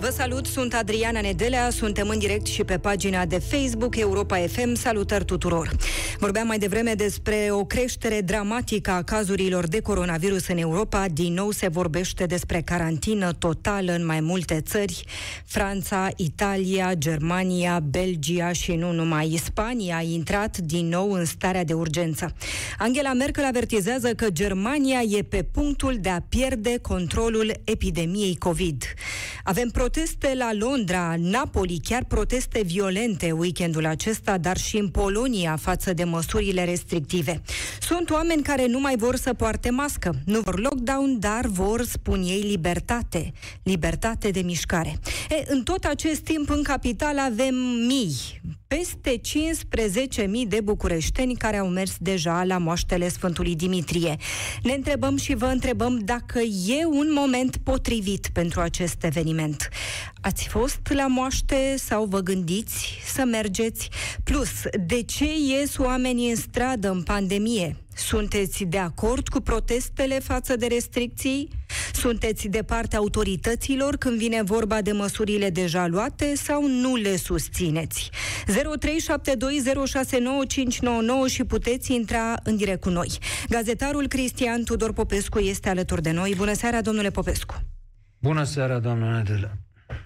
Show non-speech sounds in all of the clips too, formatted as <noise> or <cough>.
Vă salut, sunt Adriana Nedelea, suntem în direct și pe pagina de Facebook Europa FM. Salutări tuturor! Vorbeam mai devreme despre o creștere dramatică a cazurilor de coronavirus în Europa. Din nou se vorbește despre carantină totală în mai multe țări. Franța, Italia, Germania, Belgia și nu numai Spania a intrat din nou în starea de urgență. Angela Merkel avertizează că Germania e pe punctul de a pierde controlul epidemiei COVID. Avem pro proteste la Londra, Napoli, chiar proteste violente weekendul acesta, dar și în Polonia față de măsurile restrictive. Sunt oameni care nu mai vor să poarte mască, nu vor lockdown, dar vor, spun ei, libertate. Libertate de mișcare. E, în tot acest timp, în capital avem mii, peste 15.000 de bucureșteni care au mers deja la moaștele Sfântului Dimitrie. Ne întrebăm și vă întrebăm dacă e un moment potrivit pentru acest eveniment. Ați fost la moaște sau vă gândiți să mergeți? Plus, de ce ies oamenii în stradă în pandemie? Sunteți de acord cu protestele față de restricții? Sunteți de partea autorităților când vine vorba de măsurile deja luate sau nu le susțineți? 0372069599 și puteți intra în direct cu noi. Gazetarul Cristian Tudor Popescu este alături de noi. Bună seara, domnule Popescu! Bună seara, doamnă Nedele!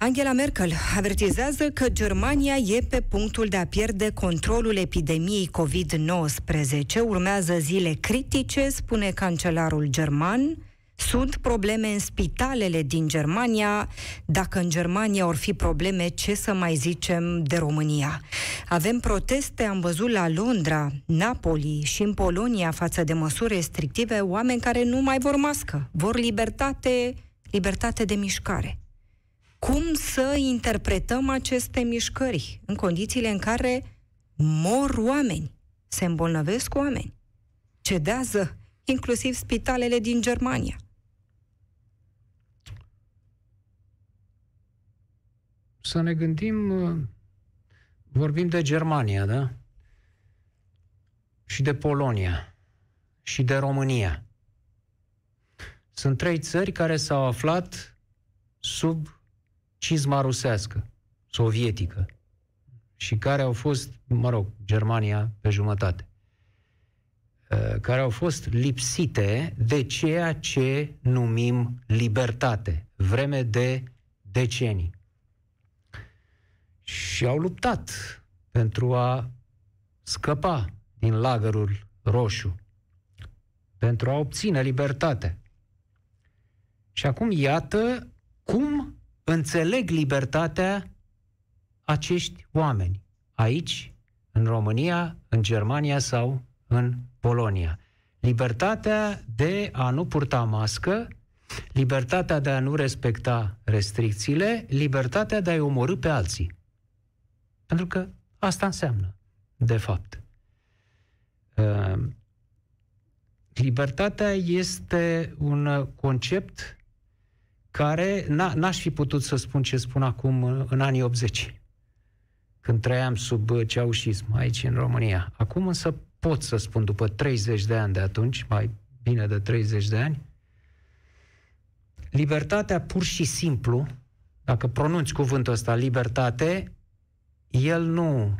Angela Merkel avertizează că Germania e pe punctul de a pierde controlul epidemiei COVID-19. Urmează zile critice, spune cancelarul german. Sunt probleme în spitalele din Germania. Dacă în Germania or fi probleme, ce să mai zicem de România? Avem proteste, am văzut la Londra, Napoli și în Polonia față de măsuri restrictive, oameni care nu mai vor mască, vor libertate, libertate de mișcare cum să interpretăm aceste mișcări în condițiile în care mor oameni, se îmbolnăvesc oameni, cedează inclusiv spitalele din Germania. Să ne gândim, vorbim de Germania, da? Și de Polonia și de România. Sunt trei țări care s-au aflat sub cizma rusească, sovietică, și care au fost, mă rog, Germania pe jumătate, uh, care au fost lipsite de ceea ce numim libertate, vreme de decenii. Și au luptat pentru a scăpa din lagărul roșu, pentru a obține libertate. Și acum iată cum înțeleg libertatea acești oameni aici, în România, în Germania sau în Polonia. Libertatea de a nu purta mască, libertatea de a nu respecta restricțiile, libertatea de a-i omorâ pe alții. Pentru că asta înseamnă, de fapt. Uh, libertatea este un concept care n-aș fi putut să spun ce spun acum în anii 80, când trăiam sub ceaușism aici în România. Acum însă pot să spun, după 30 de ani de atunci, mai bine de 30 de ani, libertatea pur și simplu, dacă pronunți cuvântul ăsta, libertate, el nu,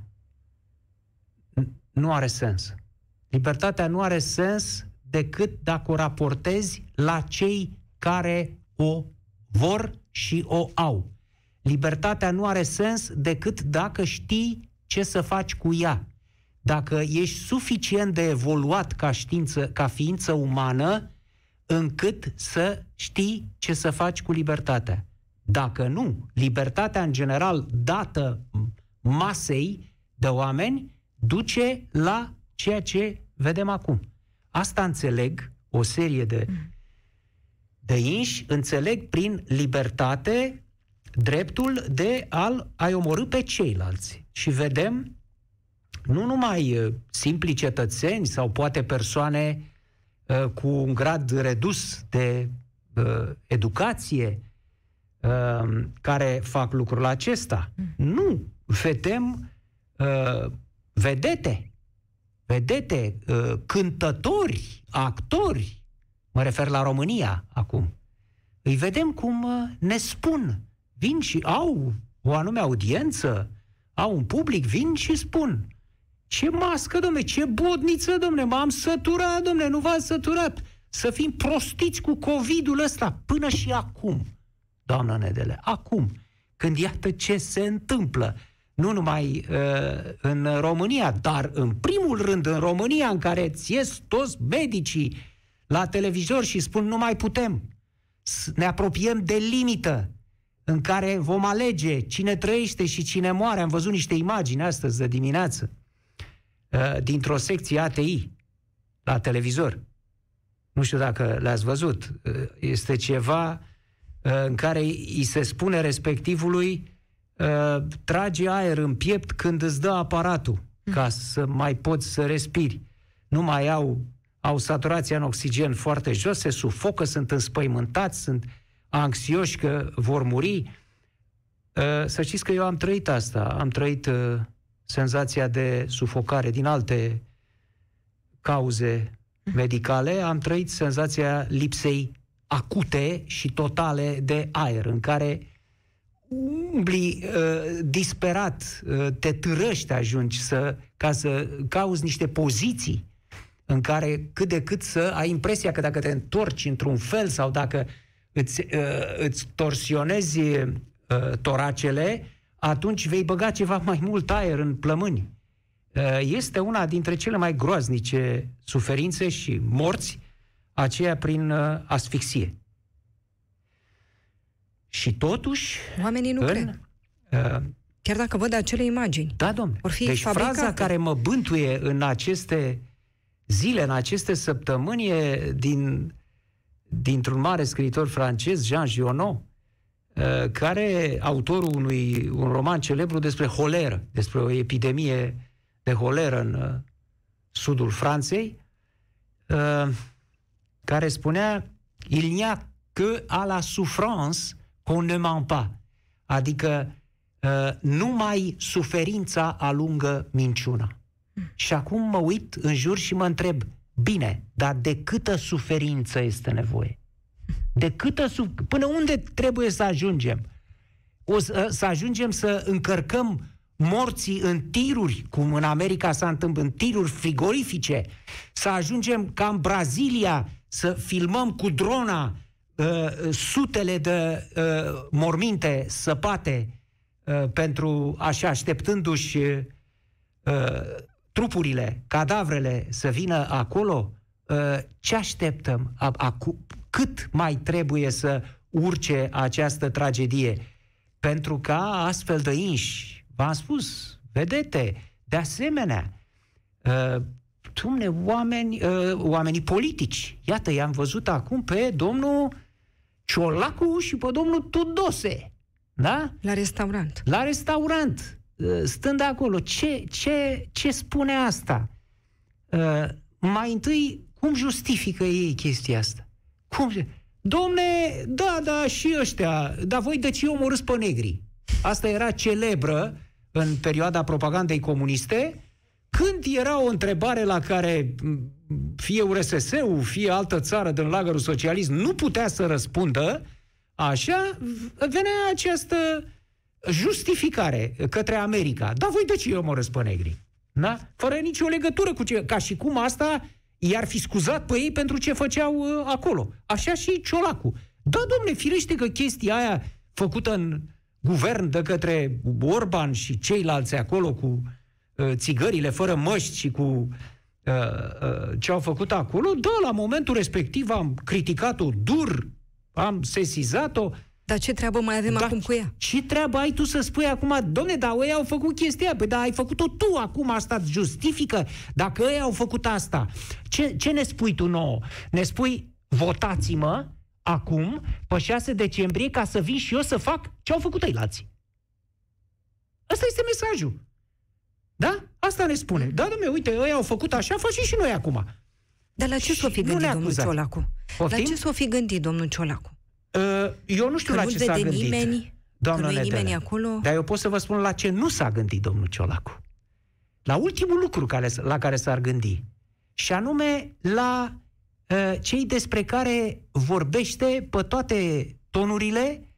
nu are sens. Libertatea nu are sens decât dacă o raportezi la cei care o vor și o au. Libertatea nu are sens decât dacă știi ce să faci cu ea. Dacă ești suficient de evoluat ca, știință, ca ființă umană, încât să știi ce să faci cu libertatea. Dacă nu, libertatea în general dată masei de oameni duce la ceea ce vedem acum. Asta înțeleg o serie de mm de inși înțeleg prin libertate dreptul de a a-i omorâ pe ceilalți. Și vedem nu numai uh, simpli cetățeni sau poate persoane uh, cu un grad redus de uh, educație uh, care fac lucrul acesta. Mm. Nu. Vedem uh, vedete, vedete, uh, cântători, actori, mă refer la România acum, îi vedem cum uh, ne spun, vin și au o anume audiență, au un public, vin și spun. Ce mască, domne, ce bodniță, domne, m-am săturat, domne, nu v-ați săturat. Să fim prostiți cu COVID-ul ăsta până și acum, doamna Nedele, acum, când iată ce se întâmplă, nu numai uh, în România, dar în primul rând în România, în care ți ies toți medicii la televizor și spun nu mai putem, ne apropiem de limită în care vom alege cine trăiește și cine moare. Am văzut niște imagini astăzi de dimineață uh, dintr-o secție ATI la televizor. Nu știu dacă le-ați văzut. Uh, este ceva uh, în care îi se spune respectivului trage aer în piept când îți dă aparatul ca să mai poți să respiri. Nu mai au, au saturația în oxigen foarte jos, se sufocă, sunt înspăimântați, sunt anxioși că vor muri. Să știți că eu am trăit asta, am trăit senzația de sufocare din alte cauze medicale, am trăit senzația lipsei acute și totale de aer, în care umbli uh, disperat, uh, te târăști ajungi să, ca să cauzi niște poziții în care cât de cât să ai impresia că dacă te întorci într-un fel sau dacă îți, uh, îți torsionezi uh, toracele, atunci vei băga ceva mai mult aer în plămâni. Uh, este una dintre cele mai groaznice suferințe și morți, aceea prin uh, asfixie. Și totuși... Oamenii nu în, cred. Uh, Chiar dacă văd acele imagini. Da, domnule. Deci fabricate. fraza care mă bântuie în aceste zile, în aceste săptămâni, e din, dintr-un mare scriitor francez, Jean Giono, uh, care, autorul unui un roman celebru despre holeră, despre o epidemie de holeră în uh, sudul Franței, uh, care spunea Il n'y a que à la souffrance qu'on ne ment pas. Adică uh, numai suferința alungă minciuna. Și acum mă uit în jur și mă întreb, bine, dar de câtă suferință este nevoie? De câtă suf- Până unde trebuie să ajungem? O să, să ajungem să încărcăm morții în tiruri, cum în America s-a întâmplat, în tiruri frigorifice, să ajungem ca în Brazilia să filmăm cu drona uh, sutele de uh, morminte săpate uh, pentru așa așteptându-și uh, trupurile, cadavrele să vină acolo, uh, ce așteptăm? Acu- cât mai trebuie să urce această tragedie? Pentru ca astfel de inși V-am spus, vedete, de asemenea, uh, dumne, oameni, uh, oamenii politici. Iată, i-am văzut acum pe domnul Ciolacu și pe domnul Tudose. Da? La restaurant. La restaurant. Uh, stând acolo. Ce, ce, ce spune asta? Uh, mai întâi, cum justifică ei chestia asta? Cum? Domne, da, da, și ăștia, dar voi de ce omorâți pe negri? Asta era celebră în perioada propagandei comuniste, când era o întrebare la care fie URSS-ul, fie altă țară din lagărul socialist nu putea să răspundă, așa venea această justificare către America. Dar voi de ce omorâți pe negri? Da? Fără nicio legătură cu ce... Ca și cum asta i-ar fi scuzat pe ei pentru ce făceau uh, acolo. Așa și Ciolacu. Da, domne, firește că chestia aia făcută în guvern de către Orban și ceilalți acolo cu uh, țigările fără măști și cu uh, uh, ce au făcut acolo, da, la momentul respectiv am criticat-o dur, am sesizat-o. Dar ce treabă mai avem da, acum cu ea? Ce treabă ai tu să spui acum, domne, dar ei au făcut chestia, păi da, ai făcut-o tu acum, asta îți justifică dacă ei au făcut asta. Ce, ce ne spui tu nouă? Ne spui, votați-mă, acum, pe 6 decembrie, ca să vin și eu să fac ce au făcut ei alții. Asta este mesajul. Da? Asta ne spune. Da, domnule, uite, ei au făcut așa, facem și noi acum. Dar la ce s-o fi gândit domnul Ciolacu? Poftim? La ce s-o fi gândit domnul Ciolacu? Uh, eu nu știu Că la ce s-a gândit. Nimeni? Doamna nu nimeni acolo? Dar eu pot să vă spun la ce nu s-a gândit domnul Ciolacu. La ultimul lucru care, la care s-ar gândi. Și anume la uh, cei despre care vorbește pe toate tonurile,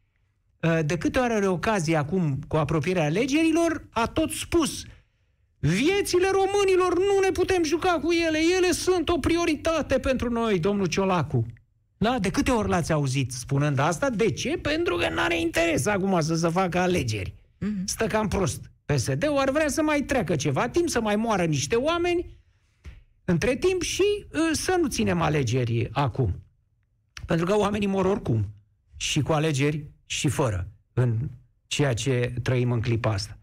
uh, de câte ori are ocazie acum cu apropierea alegerilor, a tot spus Viețile românilor nu ne putem juca cu ele, ele sunt o prioritate pentru noi, domnul Ciolacu. Da? De câte ori l-ați auzit spunând asta? De ce? Pentru că nu are interes acum să se facă alegeri. Mm-hmm. Stă cam prost. PSD-ul ar vrea să mai treacă ceva timp, să mai moară niște oameni între timp și uh, să nu ținem alegeri acum. Pentru că oamenii mor oricum. Și cu alegeri și fără. În ceea ce trăim în clipa asta.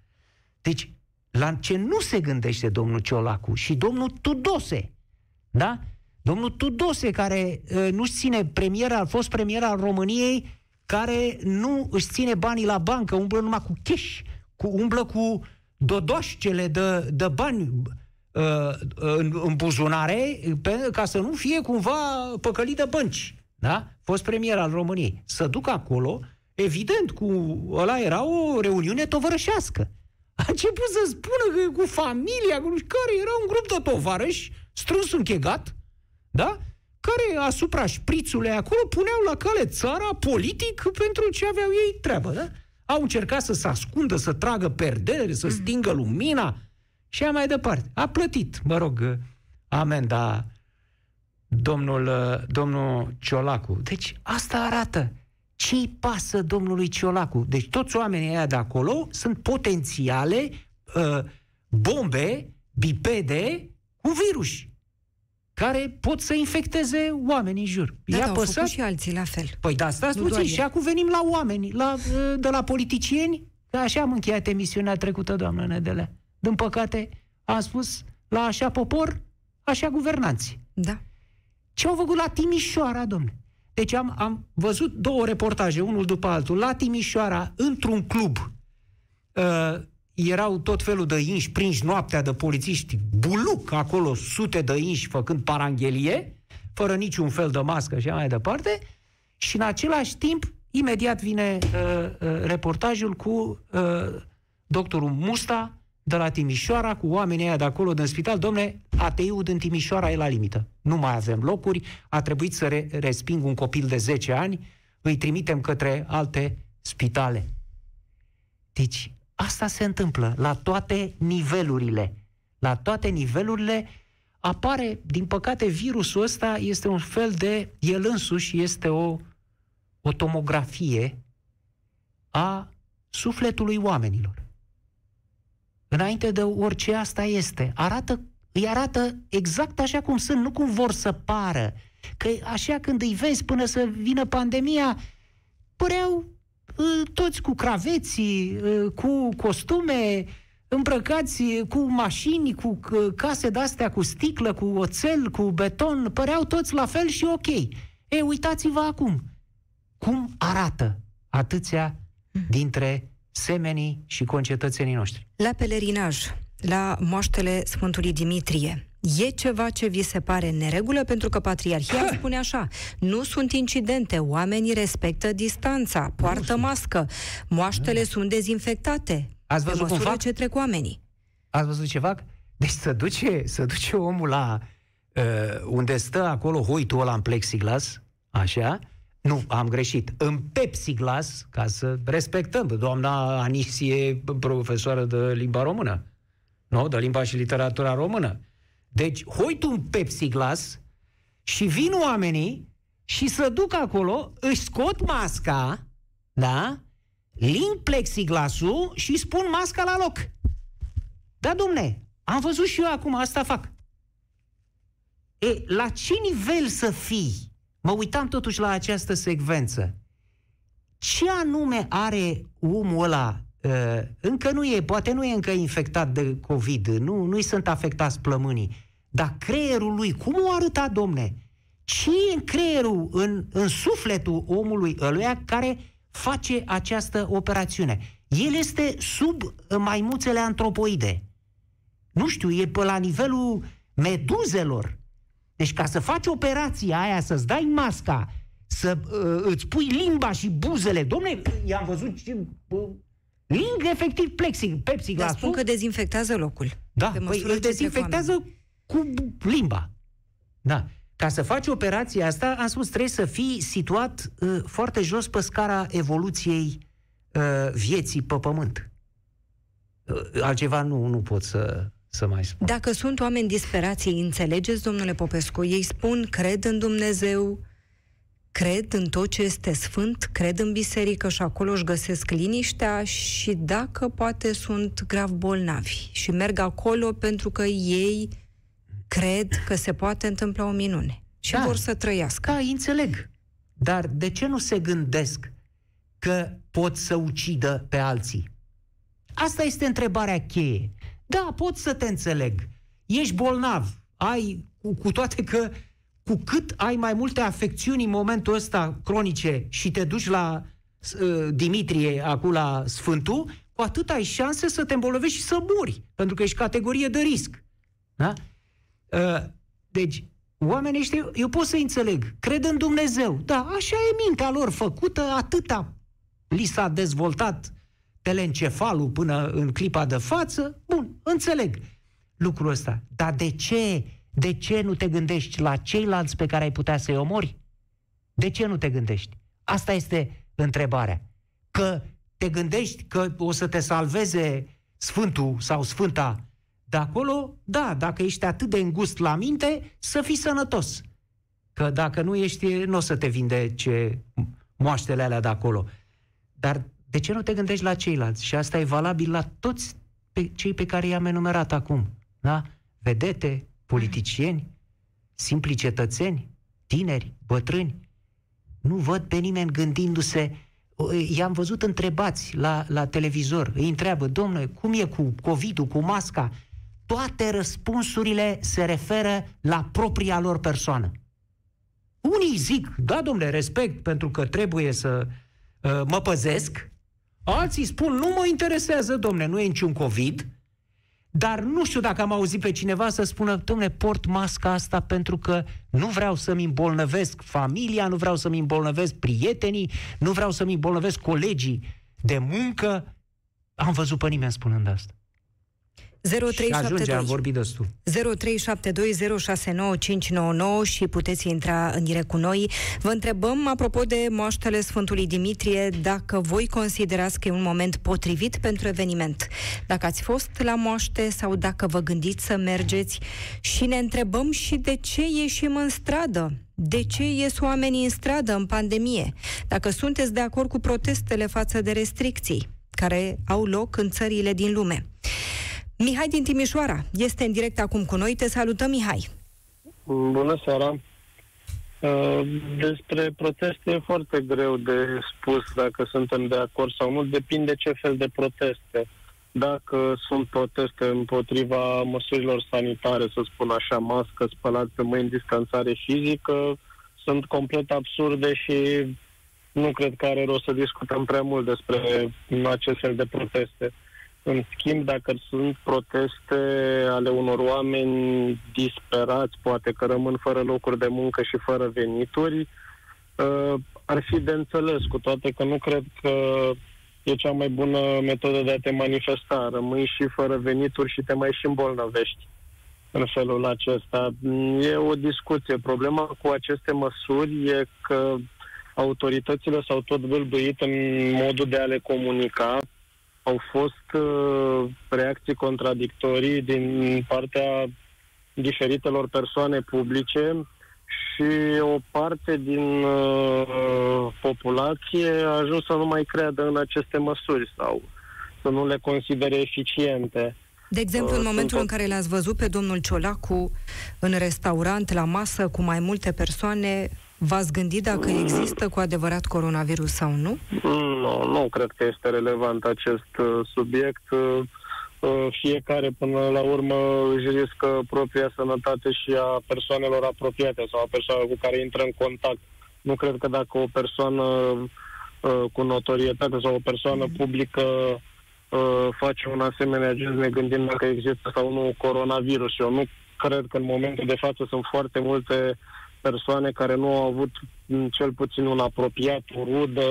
Deci, la ce nu se gândește domnul Ciolacu și domnul Tudose, da? Domnul Tudose, care uh, nu-și ține premiera, a fost premier al României, care nu își ține banii la bancă, umblă numai cu cash, cu, umblă cu dodoșcele de, de bani uh, în, în buzunare, pe, ca să nu fie cumva păcălit de bănci. Da? Fost premier al României. Să duc acolo, evident, cu ăla era o reuniune tovărășească. A început să spună că cu familia, cu care era un grup de tovarăși strâns închegat, da? care asupra șprițului acolo puneau la cale țara politic pentru ce aveau ei treabă. Da? Au încercat să se ascundă, să tragă perdere, să mhm. stingă lumina și a mai departe. A plătit, mă rog, amenda domnul, domnul Ciolacu. Deci asta arată ce-i pasă domnului Ciolacu? Deci toți oamenii ăia de acolo sunt potențiale uh, bombe, bipede cu virus care pot să infecteze oamenii în jur. Da, I-a da, păsat... și alții la fel. Păi da, stați puțin, și acum venim la oameni, la, uh, de la politicieni, așa am încheiat emisiunea trecută, doamnă Nedele. Din păcate, am spus, la așa popor, așa guvernanți. Da. Ce au făcut la Timișoara, domnule? Deci am, am văzut două reportaje, unul după altul, la Timișoara, într-un club. Uh, erau tot felul de inși prinși noaptea de polițiști, buluc acolo, sute de inși făcând paranghelie, fără niciun fel de mască și mai departe, și în același timp, imediat vine uh, uh, reportajul cu uh, doctorul Musta, de la Timișoara cu oamenii aia de acolo din spital, domne, ATI-ul din Timișoara e la limită. Nu mai avem locuri, a trebuit să re- resping un copil de 10 ani, îi trimitem către alte spitale. Deci, asta se întâmplă la toate nivelurile. La toate nivelurile apare, din păcate, virusul ăsta este un fel de, el însuși este o, o tomografie a sufletului oamenilor înainte de orice asta este. Arată, îi arată exact așa cum sunt, nu cum vor să pară. Că așa când îi vezi până să vină pandemia, păreau uh, toți cu craveții, uh, cu costume, îmbrăcați cu mașini, cu case de-astea, cu sticlă, cu oțel, cu beton, păreau toți la fel și ok. E, uitați-vă acum cum arată atâția dintre semenii și concetățenii noștri. La pelerinaj, la moaștele Sfântului Dimitrie, E ceva ce vi se pare în neregulă? Pentru că Patriarhia spune așa, nu sunt incidente, oamenii respectă distanța, poartă mască, moaștele da. sunt dezinfectate. Ați văzut cum fac? ce trec oamenii. Ați văzut ce fac? Deci să duce, să duce omul la uh, unde stă acolo hoitul ăla în plexiglas, așa, nu, am greșit. În Pepsi Glass, ca să respectăm, doamna Anisie, profesoară de limba română. Nu? De limba și literatura română. Deci, hoitu un Pepsi Glass și vin oamenii și să duc acolo, își scot masca, da? Ling plexiglasul și spun masca la loc. Da, domne, am văzut și eu acum, asta fac. E, la ce nivel să fii Mă uitam totuși la această secvență. Ce anume are omul ăla? Uh, încă nu e, poate nu e încă infectat de COVID, nu, nu-i sunt afectați plămânii, dar creierul lui, cum o arăta, domne? Ce e în creierul, în, în sufletul omului ăluia care face această operațiune? El este sub maimuțele antropoide. Nu știu, e pe la nivelul meduzelor. Deci ca să faci operația aia, să-ți dai masca, să uh, îți pui limba și buzele, domne, i-am văzut uh, ling efectiv plexi, Pepsi Dar spun că dezinfectează locul. Da, păi îl dezinfectează cu limba. Da. ca să faci operația asta, am spus, trebuie să fii situat uh, foarte jos pe scara evoluției uh, vieții pe pământ. Uh, altceva nu, nu pot să, să mai spun. Dacă sunt oameni disperați, înțelegeți, domnule Popescu? Ei spun, cred în Dumnezeu, cred în tot ce este sfânt, cred în biserică și acolo își găsesc liniștea și dacă poate sunt grav bolnavi și merg acolo pentru că ei cred că se poate întâmpla o minune și da. vor să trăiască. Da, înțeleg. Dar de ce nu se gândesc că pot să ucidă pe alții? Asta este întrebarea cheie. Da, pot să te înțeleg. Ești bolnav. Ai, cu, cu toate că cu cât ai mai multe afecțiuni în momentul ăsta cronice și te duci la uh, Dimitrie, acum la Sfântul, cu atât ai șanse să te îmbolnăvești și să mori, pentru că ești categorie de risc. Da? Uh, deci, oamenii ăștia, eu pot să înțeleg, cred în Dumnezeu. Da, așa e mintea lor făcută, atâta li s-a dezvoltat telencefalul până în clipa de față. Bun, înțeleg lucrul ăsta. Dar de ce de ce nu te gândești la ceilalți pe care ai putea să-i omori? De ce nu te gândești? Asta este întrebarea. Că te gândești că o să te salveze Sfântul sau Sfânta de acolo, da, dacă ești atât de îngust la minte, să fii sănătos. Că dacă nu ești, nu o să te vindece moaștele alea de acolo. Dar de ce nu te gândești la ceilalți? Și asta e valabil la toți pe cei pe care i-am enumerat acum. Da? Vedete, politicieni, simpli cetățeni, tineri, bătrâni. Nu văd pe nimeni gândindu-se i-am văzut întrebați la, la televizor, îi întreabă, domnule, cum e cu COVID-ul, cu masca? Toate răspunsurile se referă la propria lor persoană. Unii zic, da, domnule, respect pentru că trebuie să uh, mă păzesc, alții spun, nu mă interesează, domnule, nu e niciun COVID, dar nu știu dacă am auzit pe cineva să spună, domnule, port masca asta pentru că nu vreau să-mi îmbolnăvesc familia, nu vreau să-mi îmbolnăvesc prietenii, nu vreau să-mi îmbolnăvesc colegii de muncă. Am văzut pe nimeni spunând asta. 0372. am vorbit destul. 0372069599 și puteți intra în direct cu noi. Vă întrebăm, apropo de moaștele Sfântului Dimitrie, dacă voi considerați că e un moment potrivit pentru eveniment. Dacă ați fost la moaște sau dacă vă gândiți să mergeți și ne întrebăm și de ce ieșim în stradă. De ce ies oamenii în stradă în pandemie? Dacă sunteți de acord cu protestele față de restricții care au loc în țările din lume. Mihai din Timișoara este în direct acum cu noi. Te salutăm, Mihai. Bună seara. Uh, despre proteste e foarte greu de spus dacă suntem de acord sau nu. Depinde ce fel de proteste. Dacă sunt proteste împotriva măsurilor sanitare, să spun așa, mască, spălat pe mâini, distanțare fizică, sunt complet absurde și nu cred că are rost să discutăm prea mult despre acest fel de proteste. În schimb, dacă sunt proteste ale unor oameni disperați, poate că rămân fără locuri de muncă și fără venituri, uh, ar fi de înțeles, cu toate că nu cred că e cea mai bună metodă de a te manifesta. Rămâi și fără venituri și te mai și îmbolnăvești în felul acesta. E o discuție. Problema cu aceste măsuri e că autoritățile s-au tot bâlbâit în modul de a le comunica au fost uh, reacții contradictorii din partea diferitelor persoane publice și o parte din uh, populație a ajuns să nu mai creadă în aceste măsuri sau să nu le considere eficiente. De exemplu, în uh, momentul în care l-ați văzut pe domnul Ciolacu în restaurant, la masă, cu mai multe persoane, V-ați gândit dacă există cu adevărat coronavirus sau nu? Nu, nu cred că este relevant acest uh, subiect. Uh, uh, fiecare, până la urmă, își riscă propria sănătate și a persoanelor apropiate sau a persoanelor cu care intră în contact. Nu cred că dacă o persoană cu notorietate sau o persoană publică face un asemenea gest, ne gândim dacă există sau nu coronavirus. Eu nu cred că în momentul de față sunt foarte multe uh, persoane care nu au avut cel puțin un apropiat, o rudă,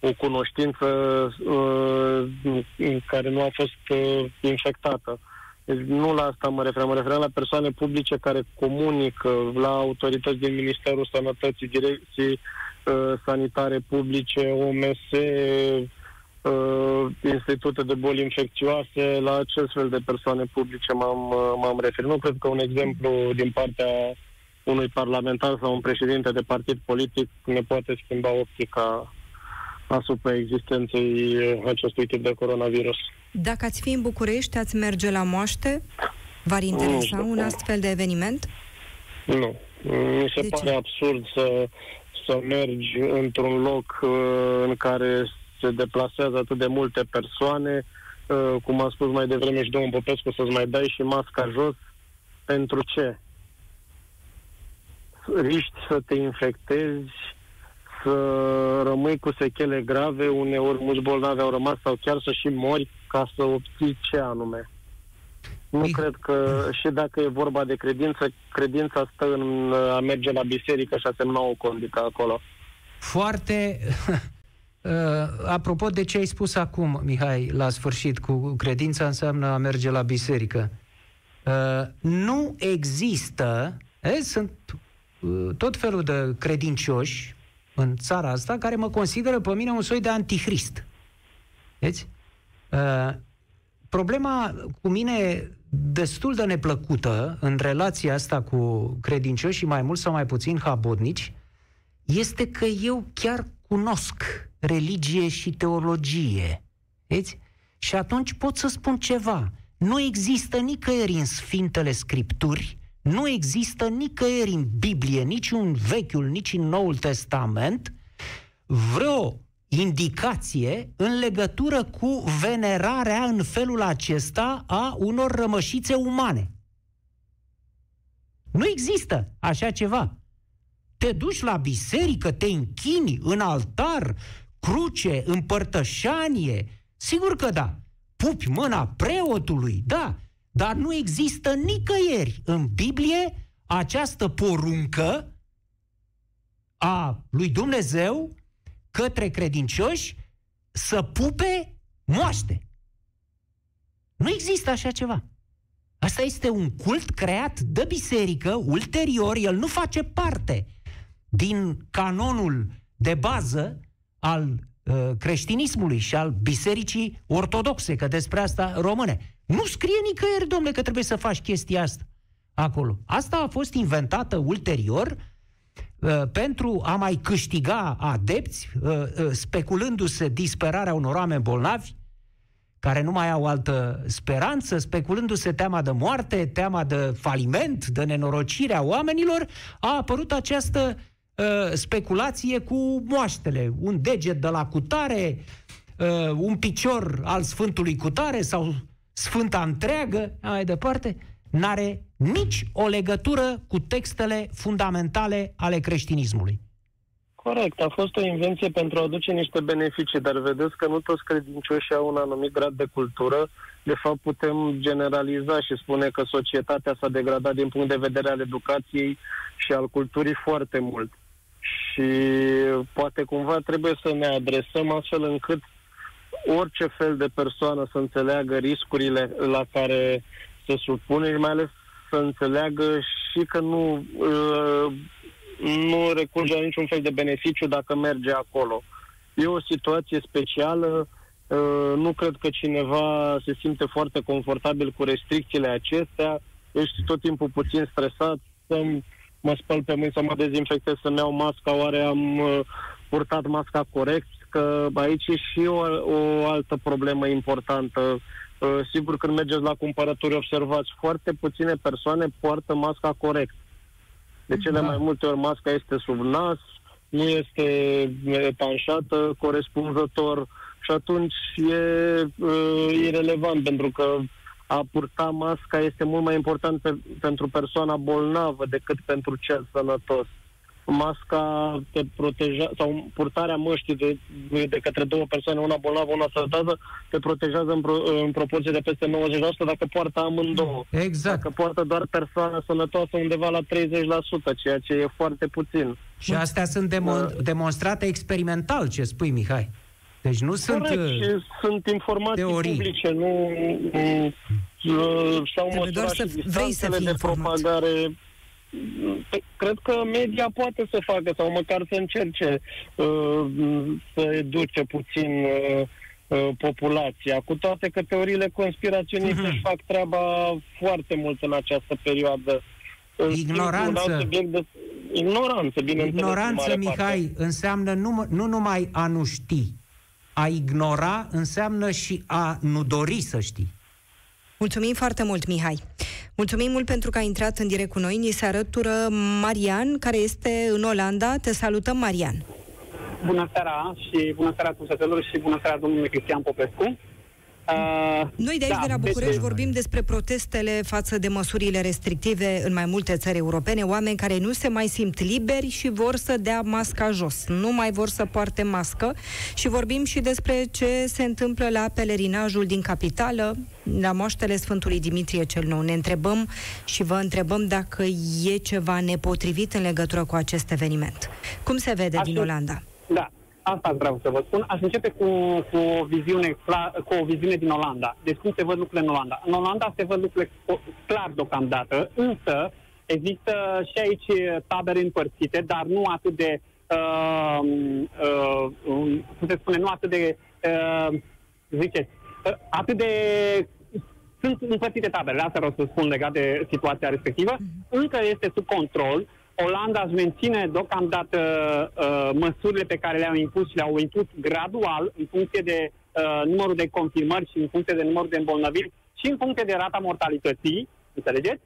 o cunoștință uh, care nu a fost uh, infectată. Deci nu la asta mă referam, mă referam la persoane publice care comunică la autorități din Ministerul Sănătății, direcții uh, sanitare publice, OMS, uh, institute de boli infecțioase, la acest fel de persoane publice m-am, uh, m-am referit. Nu cred că un exemplu din partea unui parlamentar sau un președinte de partid politic ne poate schimba optica asupra existenței acestui tip de coronavirus. Dacă ați fi în București, ați merge la moaște? V-ar interesa un astfel de eveniment? Nu. Mi se de pare ce? absurd să, să mergi într-un loc uh, în care se deplasează atât de multe persoane, uh, cum a spus mai devreme și domnul Popescu, să-ți mai dai și masca jos. Pentru ce? Riști să te infectezi, să rămâi cu sechele grave, uneori mulți bolnavi au rămas sau chiar să și mori ca să obții ce anume. Nu Ei... cred că și dacă e vorba de credință, credința stă în a merge la biserică și a semna o condică acolo. Foarte... <laughs> Uh, apropo de ce ai spus acum, Mihai, la sfârșit, cu credința înseamnă a merge la biserică. Uh, nu există, e, sunt uh, tot felul de credincioși în țara asta care mă consideră pe mine un soi de antichrist. Vedeți? Uh, problema cu mine destul de neplăcută în relația asta cu credincioși și mai mult sau mai puțin habodnici este că eu chiar cunosc religie și teologie. Vedeți? Și atunci pot să spun ceva. Nu există nicăieri în Sfintele Scripturi nu există nicăieri în Biblie, nici în Vechiul, nici în Noul Testament, vreo indicație în legătură cu venerarea în felul acesta a unor rămășițe umane. Nu există așa ceva. Te duci la biserică, te închini în altar, cruce, împărtășanie. Sigur că da. Pupi mâna preotului, da. Dar nu există nicăieri în Biblie această poruncă a lui Dumnezeu către credincioși să pupe moaște. Nu există așa ceva. Asta este un cult creat de biserică, ulterior, el nu face parte din canonul de bază al uh, creștinismului și al bisericii ortodoxe, că despre asta române. Nu scrie nicăieri, domnule, că trebuie să faci chestia asta acolo. Asta a fost inventată ulterior uh, pentru a mai câștiga adepți, uh, uh, speculându-se disperarea unor oameni bolnavi, care nu mai au altă speranță, speculându-se teama de moarte, teama de faliment, de nenorocire a oamenilor, a apărut această uh, speculație cu moaștele. Un deget de la cutare, uh, un picior al Sfântului cutare sau Sfânta întreagă, mai departe, n-are nici o legătură cu textele fundamentale ale creștinismului. Corect, a fost o invenție pentru a aduce niște beneficii, dar vedeți că nu toți credincioșii au un anumit grad de cultură. De fapt, putem generaliza și spune că societatea s-a degradat din punct de vedere al educației și al culturii foarte mult. Și poate cumva trebuie să ne adresăm astfel încât orice fel de persoană să înțeleagă riscurile la care se supune și mai ales să înțeleagă și că nu, uh, nu recurge la niciun fel de beneficiu dacă merge acolo. E o situație specială, uh, nu cred că cineva se simte foarte confortabil cu restricțiile acestea, ești tot timpul puțin stresat, să mă spăl pe mâini, să mă dezinfectez, să-mi iau masca, oare am uh, purtat masca corect, că aici e și o, o altă problemă importantă. Uh, sigur, când mergeți la cumpărături, observați foarte puține persoane poartă masca corect. De cele da. mai multe ori masca este sub nas, nu este etanșată corespunzător și atunci e uh, irrelevant pentru că a purta masca este mult mai important pe, pentru persoana bolnavă decât pentru cel sănătos masca te proteja, sau purtarea măștii de, de către două persoane, una bolnavă, una sănătoasă, te protejează în, pro, în proporție de peste 90% dacă poartă amândouă. Exact. Dacă poartă doar persoana sănătoasă undeva la 30%, ceea ce e foarte puțin. Și astea sunt demo- da. demonstrate experimental, ce spui, Mihai. Deci nu sunt Corect, și sunt informații teorii. publice, nu, nu uh, s-au Trebuie doar măsurat să și vrei să distanțele fii de informat. propagare. Cred că media poate să facă sau măcar să încerce uh, să educe puțin uh, uh, populația, cu toate că teoriile conspiraționiste Mhm. își fac treaba foarte mult în această perioadă. În schimb, Ignoranță. un alt subiect de... Ignoranță, bineînțeles. în Ignoranță, mare Mihai, parte. înseamnă nu, nu numai a nu ști. A ignora înseamnă și a nu dori să știi. Mulțumim foarte mult, Mihai. Mulțumim mult pentru că ai intrat în direct cu noi. Ni se alătură Marian, care este în Olanda. Te salutăm, Marian. Bună seara și bună seara ascultătorilor și bună seara domnului Cristian Popescu. Uh, Noi de aici, da, de la București, deci- vorbim despre protestele față de măsurile restrictive în mai multe țări europene, oameni care nu se mai simt liberi și vor să dea masca jos, nu mai vor să poarte mască și vorbim și despre ce se întâmplă la pelerinajul din capitală, la moaștele Sfântului Dimitrie cel Nou. Ne întrebăm și vă întrebăm dacă e ceva nepotrivit în legătură cu acest eveniment. Cum se vede Aș din fi- Olanda? Da, asta vreau să vă spun. Aș începe cu, cu, o, viziune clar, cu o viziune din Olanda. Deci cum se văd lucrurile în Olanda. În Olanda se văd lucrurile o- clar deocamdată, însă există și aici tabere împărțite, dar nu atât de, uh, uh, um, cum se spune, nu atât de, uh, ziceți, uh, atât de sunt împărțite taberele, asta vreau să spun legat de situația respectivă. Încă este sub control. Olanda își menține deocamdată uh, măsurile pe care le-au impus și le-au impus gradual în funcție de uh, numărul de confirmări și în funcție de numărul de îmbolnăviri și în funcție de rata mortalității, înțelegeți?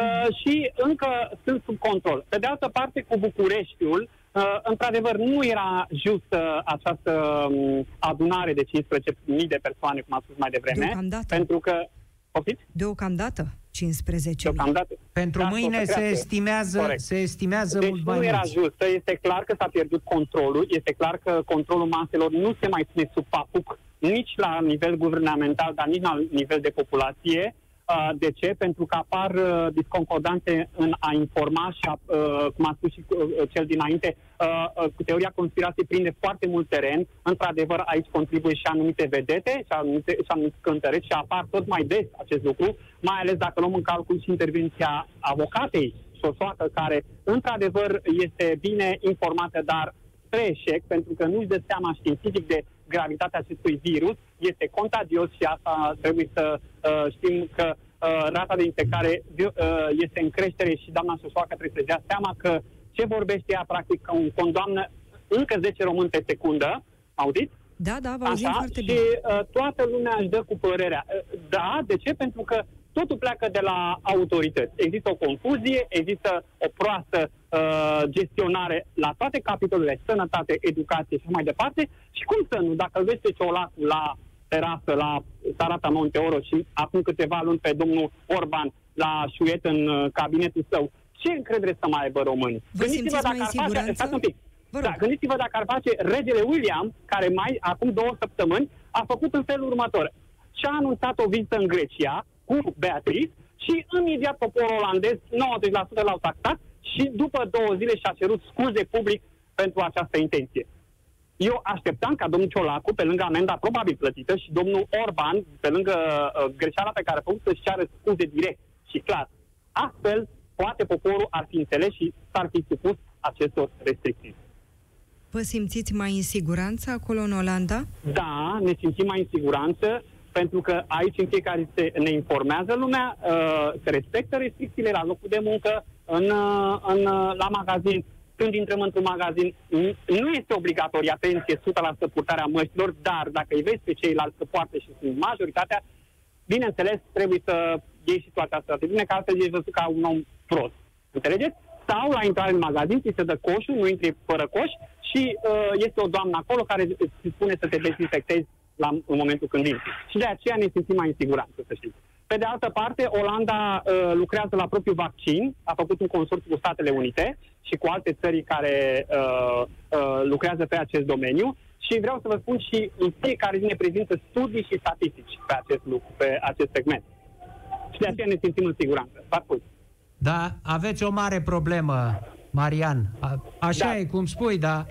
Uh, și încă sunt sub control. Pe de altă parte, cu Bucureștiul, uh, într-adevăr, nu era justă această um, adunare de 15.000 de persoane, cum am spus mai devreme, Deocamdată. pentru că, poftiți? Deocamdată, 15.000. Deocamdată. Pentru Da, mâine o să se crească. estimează, Corect. se estimează Deci mult mai nu era mulți. justă, este clar că s-a pierdut controlul, este clar că controlul maselor nu se mai ține sub papuc nici la nivel guvernamental, dar nici la nivel de populație. Uh, De ce? Pentru că apar uh, disconcordanțe în a informa și, a, uh, cum a spus și uh, cel dinainte, uh, uh, cu teoria conspirației prinde foarte mult teren. Într-adevăr, aici contribuie și anumite vedete și anumite, și anumite cântăreți și apar tot mai des acest lucru, mai ales dacă luăm în calcul și intervenția avocatei Sosoată, care într-adevăr este bine informată, dar spre eșec, pentru că nu-și dă seama științific de gravitatea acestui virus, este contagios și asta trebuie să uh, știm că uh, rata de infectare uh, este în creștere și doamna Sosoacă trebuie să-și dea seama că ce vorbește ea, practic, că un condamnă încă 10 români pe secundă, auziți? Da, da, vă auzim Așa, foarte și bine. uh, toată lumea își dă cu părerea. Uh, Da, de ce? Pentru că totul pleacă de la autorități. Există o confuzie, există o proastă uh, gestionare la toate capitolele, sănătate, educație și așa mai departe. Și cum să nu, dacă îl vezi pe Ciolacul la terasă, la Sarata Monteoro și acum câteva luni pe domnul Orban la șuiet în uh, cabinetul său, ce încredere să mai aibă românii? Vă simțiți mai în ar face, siguranță? stați un pic, Vă da, rog. gândiți-vă dacă ar face regele William, care mai acum două săptămâni a făcut în felul următor. Și-a anunțat o vizită în Grecia cu Beatrice și imediat poporul olandez, 90% l-au taxat și după două zile și-a cerut scuze public pentru această intenție. Eu așteptam ca domnul Ciolacu, pe lângă amenda probabil plătită, și domnul Orban, pe lângă uh, greșeala pe care a făcut, să-și ceară scuze direct și clar. Astfel, poate poporul ar fi înțeles și s-ar fi supus acestor restricții. Vă simțiți mai în siguranță acolo în Olanda? Da, ne simțim mai în siguranță, pentru că aici în fiecare zi se ne informează lumea, uh, se respectă restricțiile la locul de muncă, în, uh, în, uh, la magazin. Când intrăm într-un magazin, n- nu este obligatorie, atenție, 100% purtarea măștilor, dar dacă îi vezi pe ceilalți că poartă și sunt majoritatea, bineînțeles, trebuie să iei situația asta de bine, că altfel ești văzut ca un om prost. Înțelegeți? Sau la intrare în magazin, ți se dă coșul, nu intri fără coș și uh, este o doamnă acolo care îți spune să te dezinfectezi la, în momentul când intri. Și de aceea ne simțim mai în siguranță, să știți. Pe de altă parte, Olanda uh, lucrează la propriul vaccin, a făcut un consorțiu cu Statele Unite și cu alte țări care uh, uh, lucrează pe acest domeniu și vreau să vă spun și în fiecare zi ne prezintă studii și statistici pe acest lucru, pe acest segment. Și de aceea ne simțim în siguranță. Fac mult. Da, aveți o mare problemă, Marian. A, așa Da. e cum spui, dar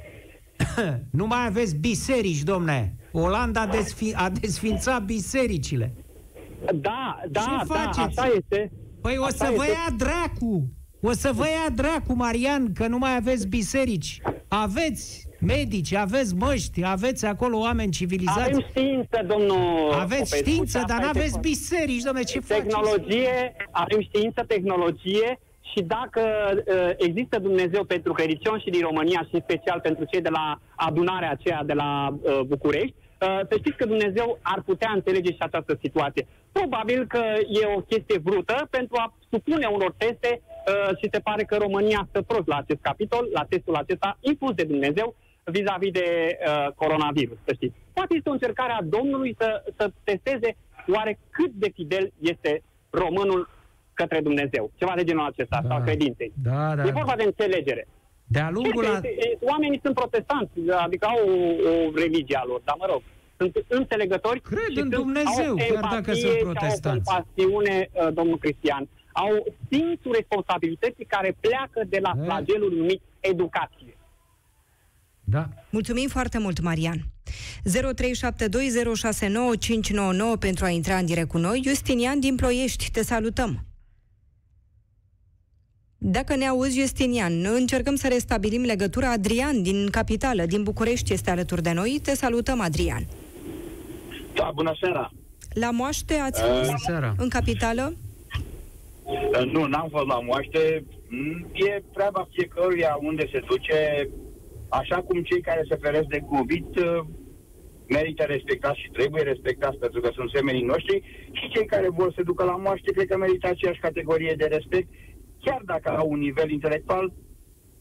<coughs> nu mai aveți biserici, domne. Olanda a, desfi- a desfințat bisericile. Da, da, Ce da, faceți? așa este. Păi o Așa să vă este. ia dracu! O să vă ia dracu, Marian, că nu mai aveți biserici. Aveți medici, aveți măști, aveți acolo oameni civilizați. Avem știință, domnul Aveți Popescu, știință, și dar asta nu aveți este- biserici, domnule, ce faceți? tehnologie, avem știință, tehnologie și dacă uh, există Dumnezeu pentru Credincion și din România și în special pentru cei de la adunarea aceea de la uh, București, uh, să știți că Dumnezeu ar putea înțelege și această situație. Probabil că e o chestie vrută pentru a supune unor teste uh, și se pare că România stă prost la acest capitol, la testul acesta impus de Dumnezeu vis-a-vis de uh, coronavirus, să știți. Poate este o încercare a Domnului să, să testeze oare cât de fidel este românul către Dumnezeu. Ceva de genul acesta, Da. da. sau credinței. Da, da. E vorba de înțelegere. De-a Cred lungul că la... este, e, oamenii sunt protestanți, adică au o, o religie a lor, dar mă rog, sunt înțelegători Cred și în sunt, Dumnezeu, au chiar dacă empatie sunt și protestanți. Au compasiune, uh, domnul Cristian. Au simțul responsabilității care pleacă de la E. flagelul numit educație. Da. Mulțumim foarte mult, Marian. 0372069599 pentru a intra în direct cu noi. Justinian din Ploiești, te salutăm. Dacă ne auzi, Justinian, încercăm să restabilim legătura. Adrian din Capitală, din București, este alături de noi. Te salutăm, Adrian. Da, bună seara. La moaște ați Uh, fost Bună seara. în Capitală? Uh, Nu, n-am fost la moaște. Mm, E treaba fiecăruia unde se duce, așa cum cei care se feresc de COVID uh, merită respectați și trebuie respectați pentru că sunt semenii noștri și cei care vor să ducă la moaște cred că merită aceeași categorie de respect, chiar dacă au un nivel intelectual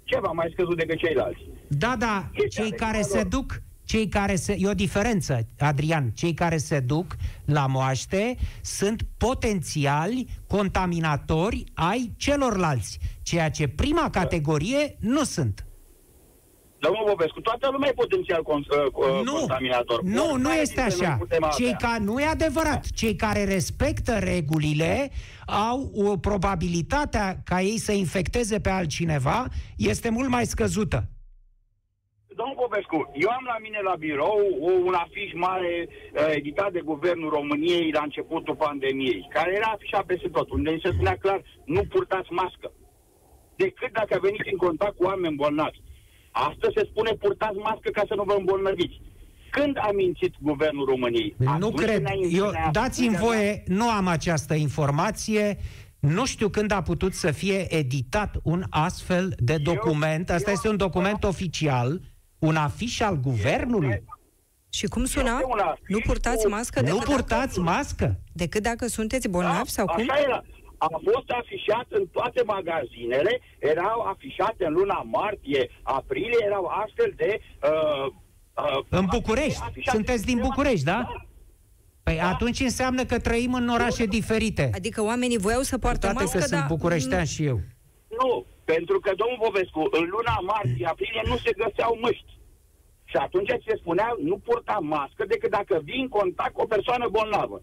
ceva mai scăzut decât ceilalți. Da, da, Ce cei care? care Mă se rog. duc, cei care se... E o diferență, Adrian. Cei care se duc la moaște sunt potențiali contaminatori ai celorlalți, ceea ce prima categorie nu sunt. Domnul Popescu, toată lumea e potențial con- uh, Nu, contaminator. nu, nu Oricare este dintre noi așa. putem avea. Cei ca, nu e adevărat. Cei care respectă regulile au o probabilitatea ca ei să infecteze pe altcineva este mult mai scăzută. Domnul Popescu, eu am la mine la birou o, un afiș mare uh, editat de Guvernul României la începutul pandemiei, care era afișat peste tot, unde se spunea clar, nu purtați mască, decât dacă veniți în contact cu oameni bolnavi. Astăzi se spune purtați mască ca să nu vă îmbolnăviți. Când a mințit Guvernul României? Nu Atunci cred. când ne-a- Eu, ne-a- dați-mi ne-a- voie, nu am această informație. Nu știu când a putut să fie editat un astfel de document. Asta eu- este un document oficial, un afiș al guvernului. Și cum suna? Este un afiș Nu purtați cu- mască Nu decât, purtați mască? decât dacă sunteți bolnavi sau cum? Da, Așa era. A fost afișat în toate magazinele, erau afișate în luna martie, aprilie, erau astfel de... Uh, uh, În București. afișate. Sunteți din București, da? Păi atunci înseamnă că trăim în orașe diferite. Adică oamenii voiau să Cu poartă toate mască, că sunt dar... bucureștean și eu. Nu, pentru că, domnul Povescu, în luna martie, aprilie nu se găseau măști. Și atunci se spunea, nu purta mască decât dacă vii în contact cu o persoană bolnavă.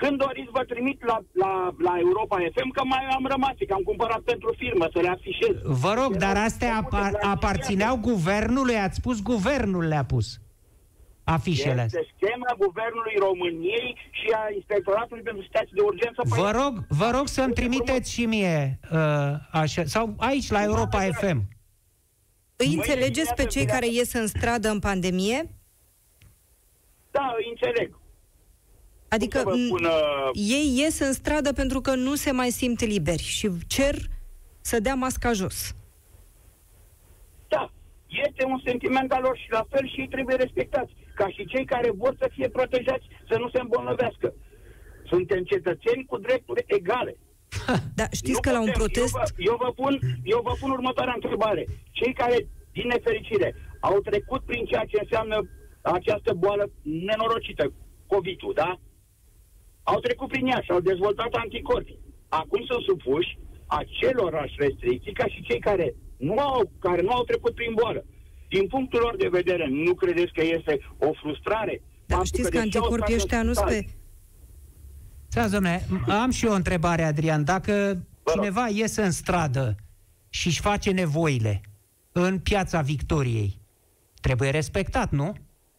Când doriți, vă trimit la, la, la Europa FM, că mai am rămas, că am cumpărat pentru firmă să le afișez. Vă rog, Erau dar astea făcute apar, la aparțineau guvernului, ați spus guvernul le-a pus afișele astea. Este schema Guvernului României și a Inspectoratului pentru Situații de Urgență. Păi, Vă rog, vă rog să-mi trimiteți și mie uh, așa, sau aici la Europa FM. Îi Mâine înțelegeți pe dimineață cei vine- care ies în stradă în pandemie? Da, îi înțeleg. Adică Cum să vă m, spun, uh, ei ies în stradă pentru că nu se mai simt liberi și cer să dea masca jos. Da, este un sentiment al lor și la fel și ei trebuie respectați. Ca și cei care vor să fie protejați, să nu se îmbolnăvească. Suntem cetățeni cu drepturi egale. <laughs> Da, știți Nu că la un putem. protest... Eu vă, eu, vă pun, eu vă pun următoarea întrebare. Cei care, din nefericire, au trecut prin ceea ce înseamnă această boală nenorocită, COVID-ul, da? Au trecut prin ea și au dezvoltat anticorpi. Acum sunt supuși acelorași restricții ca și cei care nu au, care nu au trecut prin boală. Din punctul lor de vedere, nu credeți că este o frustrare? Dar Faptul știți că deși au anticorpii stat ăștia în nu spital, spre... Stați, domnule, am și eu o întrebare, Adrian. Dacă Vă rog. cineva iese în stradă și își face nevoile în piața Victoriei, trebuie respectat, nu?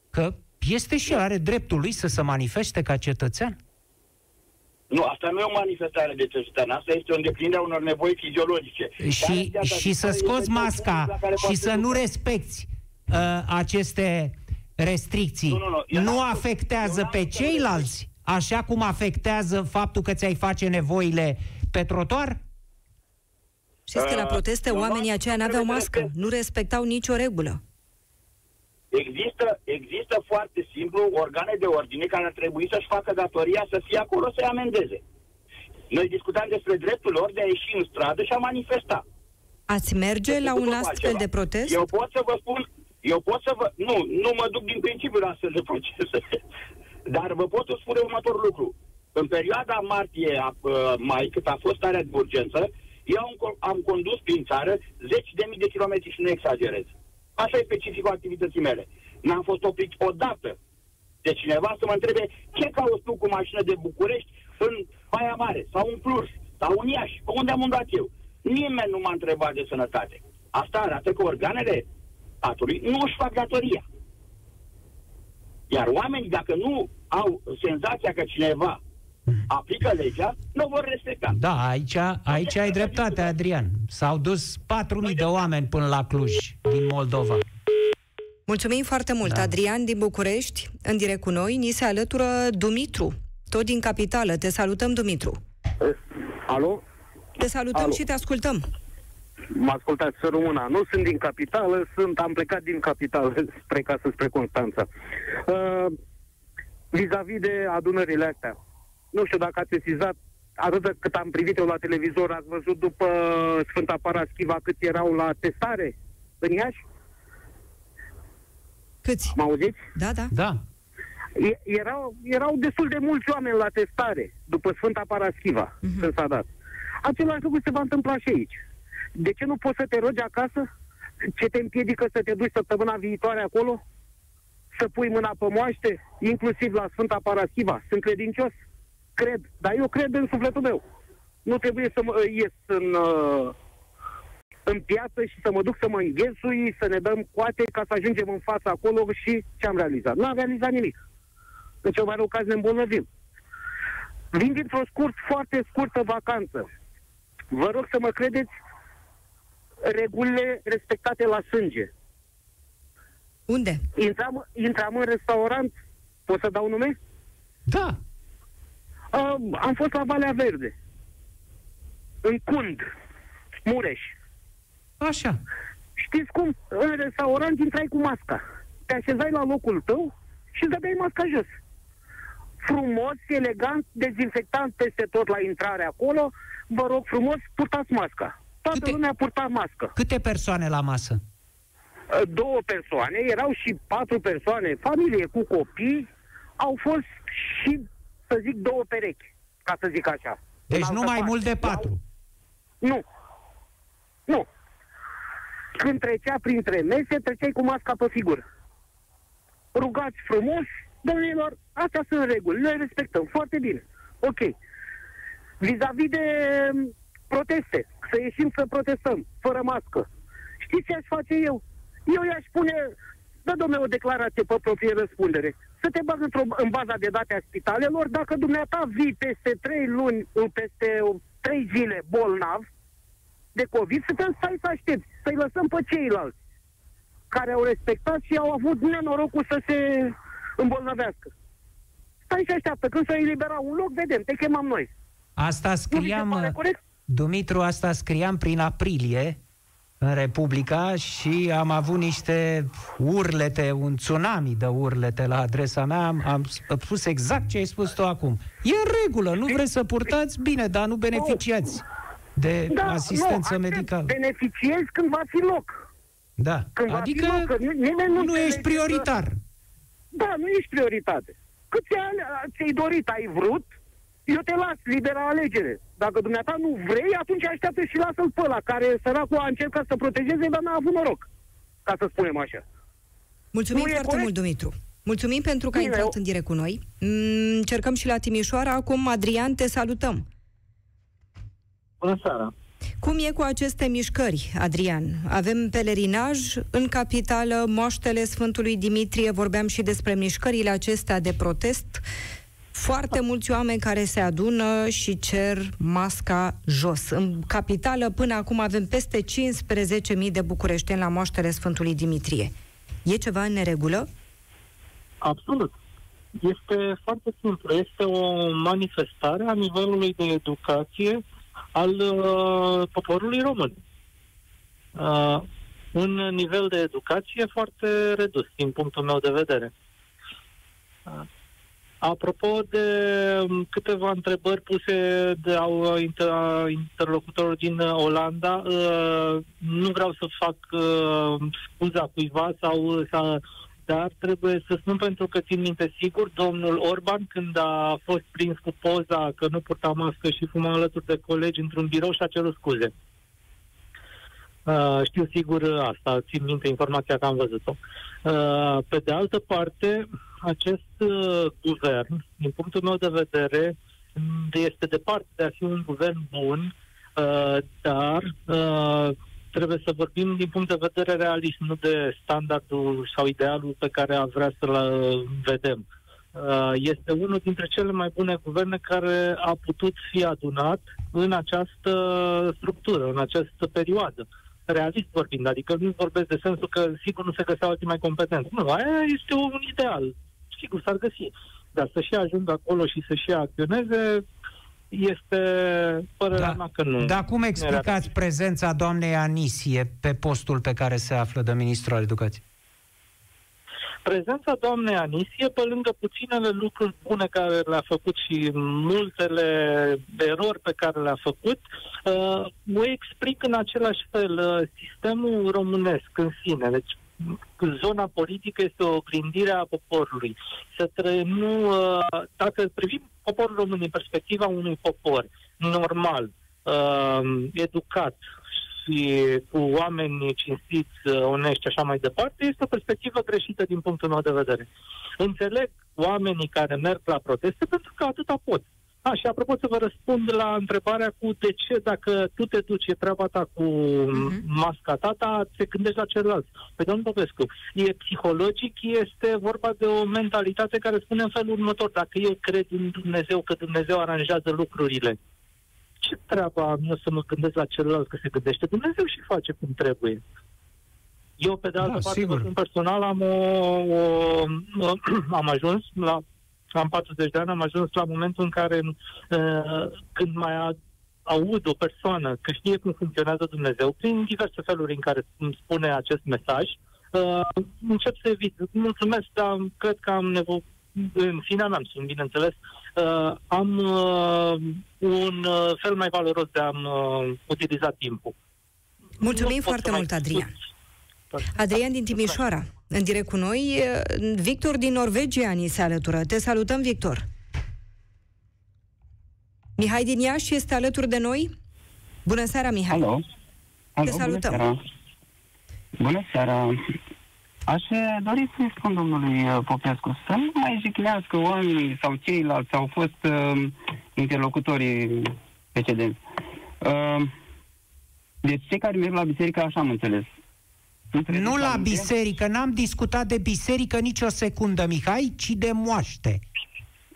Că este și el, are dreptul lui să se manifeste ca cetățean. Nu, asta nu e o manifestare de testosteron, asta este o îndeplinire a unor nevoi fiziologice. Și, Care, și să este scoți un masca punct la care și poate să duce. nu respecti uh, aceste restricții Nu, nu, nu, eu nu n-am- afectează eu n-am pe să ceilalți așa cum afectează faptul că ți-ai face nevoile pe trotuar? Știți că la Uh, proteste eu oamenii nu- aceia nu n-aveau trebuie să mască, respect. nu respectau nicio regulă. Există, există foarte simplu organe de ordine care ar trebui să-și facă datoria să fie acolo să-i amendeze. Noi discutam despre dreptul lor de a ieși în stradă și a manifesta. Ați merge Este la un după astfel altceva. de protest? Eu pot să vă spun, eu pot să vă, nu, nu mă duc din principiu la astfel de procese, <laughs> dar vă pot spune următorul lucru. În perioada martie, a, uh, mai, cât a fost starea de urgență, eu am, co- am condus prin țară zeci de mii de kilometri și nu exagerez. Așa e specificul activității mele. N-am fost oprit odată de cineva să mă întrebe ce cauți tu cu mașină de București în Baia Mare sau în Cluj sau în Iași, pe unde am umblat eu. Nimeni nu m-a întrebat de sănătate. Asta arată că organele statului nu își fac datoria. Iar oamenii, dacă nu au senzația că cineva aplică legea, nu vor respecta. Da, aici, aici ai dreptate, Adrian. S-au dus 4.000 de oameni până la Cluj, din Moldova. Mulțumim foarte mult, Da. Adrian din București, în direct cu noi. Ni se alătură Dumitru, tot din capitală. Te salutăm, Dumitru. Alo? Te salutăm Alo. și te ascultăm. Mă ascultați să rămână. Nu sunt din capitală, sunt, am plecat din capitală <laughs> spre casă, spre Constanța. Uh, vis-a-vis de adunările astea, nu știu dacă ați sesizat, atât de cât am privit eu la televizor, ați văzut după Sfânta Paraschiva cât erau la testare în Iași? Câți? Mă auziți? Da, da. Da. E- erau, erau destul de mulți oameni la testare după Sfânta Paraschiva, Mhm. când s-a dat. Același lucru se va întâmpla și aici. De ce nu poți să te rogi acasă? Ce te împiedică să te duci săptămâna viitoare acolo? Să pui mâna pe moaște, inclusiv la Sfânta Paraschiva? Sunt credincios? Cred, dar eu cred în sufletul meu. Nu trebuie să mă ies în, uh, în piață și să mă duc să mă înghesui, să ne dăm coate ca să ajungem în fața acolo și ce am realizat? Nu am realizat nimic. În cel mai rău caz ne îmbolnăvim. Vin dintr-o scurt, foarte scurtă vacanță. Vă rog să mă credeți regulile respectate la sânge. Unde? Intram, intram în restaurant, pot să dau nume? Da. Uh, am fost la Valea Verde, în Cund, Mureș. Așa. Știți cum? În restaurant intrai cu masca. Te așezai la locul tău și îți dădeai masca jos. Frumos, elegant, dezinfectant peste tot la intrare acolo. Vă rog frumos, purtați masca. Toată Câte- lumea purta mască. Câte persoane la masă? Uh, Două persoane, erau și patru persoane, familie cu copii, au fost și, să zic, două perechi, ca să zic așa. Deci În nu altă mai parte. mult de patru. Nu. Nu. Când trecea printre mese, treceai cu masca pe figură. Rugați frumos, domnilor, astea sunt reguli, le respectăm foarte bine. Ok. Vis-a-vis de m, proteste, să ieșim să protestăm, fără mască. Știți ce aș face eu? Eu i-aș pune, dă domnule o declarație pe proprie răspundere, să te bag într-o, în baza de date a spitalelor, dacă dumneata vii peste trei luni, peste trei zile bolnav de COVID, să te stai să aștepți, să-i lăsăm pe ceilalți care au respectat și au avut nenorocul să se îmbolnăvească. Stai și așteaptă, când se elibera un loc, vedem, te chemăm noi. Asta Nu vi se scriam, pare corect? Dumitru, asta scriam prin aprilie în Republica și am avut niște urlete, un tsunami de urlete la adresa mea. Am, am spus exact ce ai spus tu acum. E în regulă, nu vreți să purtați? Bine, dar nu beneficiați de asistență nu, medicală. Beneficiezi când va fi loc. Da, Când adică va fi loc, că nu, nimeni nu, nu ești înțelege prioritar. Că, da, nu ești prioritate. Cât ți-ai, ți-ai dorit, ai vrut, eu te las libera alegere. Dacă dumneata nu vrei, atunci așteaptă și lasă-l pe ăla, care săracul a încercat să protejeze, dar n-a avut noroc. Ca să spunem așa. Mulțumim Nu e foarte corect? mult, Dumitru. Mulțumim pentru că ai Bine, intrat eu- în direct cu noi. Mm, Încercăm și la Timișoara. Acum, Adrian, te salutăm. Bună seara! Cum e cu aceste mișcări, Adrian? Avem pelerinaj în capitală, moaștele Sfântului Dimitrie, vorbeam și despre mișcările acestea de protest. Foarte mulți oameni care se adună și cer masca jos. În capitală, până acum, avem peste 15.000 de bucureșteni la moaștele Sfântului Dimitrie. E ceva în neregulă? Absolut. Este foarte simplu. Este o manifestare a nivelului de educație al uh, poporului român. Uh, un nivel de educație foarte redus, din punctul meu de vedere. Uh, apropo de um, câteva întrebări puse de au inter, interlocutorul din Olanda, uh, nu vreau să fac uh, scuza cuiva sau, sau dar trebuie să spun pentru că țin minte sigur, domnul Orban, când a fost prins cu poza că nu purta mască și fuma alături de colegi într-un birou și a cerut scuze. Uh, știu sigur asta, țin minte informația că am văzut-o. Uh, pe de altă parte, acest uh, guvern, din punctul meu de vedere, este departe de a fi un guvern bun, uh, dar uh, trebuie să vorbim din punct de vedere realist, nu de standardul sau idealul pe care am vrea să-l uh, vedem. Uh, este unul dintre cele mai bune guverne care a putut fi adunat în această structură, în această perioadă. Realist vorbind, adică nu vorbesc de sensul că sigur nu se găseau alții mai competenți. Nu, aia este un ideal. Sigur s-ar găsi. Dar să și ajungă acolo și să și acționeze, este părerea da. mea că nu. Dar cum explicați prezența doamnei Anisie pe postul pe care se află de ministru al educației? Prezența doamnei Anisie, pe lângă puținele lucruri bune care le-a făcut și multele erori pe care le-a făcut, uh, o explic în același fel. Uh, sistemul românesc în sine, deci zona politică este o oglindire a poporului. Să tre- nu, uh, dacă privim poporul român din perspectiva unui popor normal, uh, educat și cu oameni cinstiți, uh, onești și așa mai departe, este o perspectivă greșită din punctul meu de vedere. Înțeleg oamenii care merg la proteste pentru că atâta pot. A, și apropo să vă răspund la întrebarea cu de ce dacă tu te duci, e treaba ta cu uh-huh. masca ta, ta, te gândești la celălalt. Păi domnul Popescu, e psihologic, este vorba de o mentalitate care spune în felul următor, dacă eu cred în Dumnezeu, că Dumnezeu aranjează lucrurile, ce treaba am eu să mă gândesc la celălalt, că se gândește Dumnezeu și face cum trebuie. Eu, pe de altă da, parte, sigur. personal, am, o, o, am ajuns la am 40 de ani, am ajuns la momentul în care uh, când mai aud o persoană că știe cum funcționează Dumnezeu, prin diverse feluri în care îmi spune acest mesaj, uh, încep să evit. Mulțumesc, dar cred că am nevoie, în fine mea sunt, bineînțeles, uh, am uh, un uh, fel mai valoros de a-mi uh, utiliza timpul. Mulțumim nu foarte mult, Adrian. Adrian din Timișoara, în direct cu noi. Victor din Norvegia ni se alătură. Te salutăm, Victor. Mihai din Iași este alături de noi. Bună seara, Mihai. Alo. Alo, Te salutăm. Bună seara. Bună seara. Aș dori să-i spun domnului uh, Popescu să nu mai jignească oamenii sau ceilalți au fost uh, interlocutorii precedenți. Uh, deci cei care merg la biserică, așa am înțeles, nu la biserică, n-am discutat de biserică nicio secundă, Mihai, ci de moaște.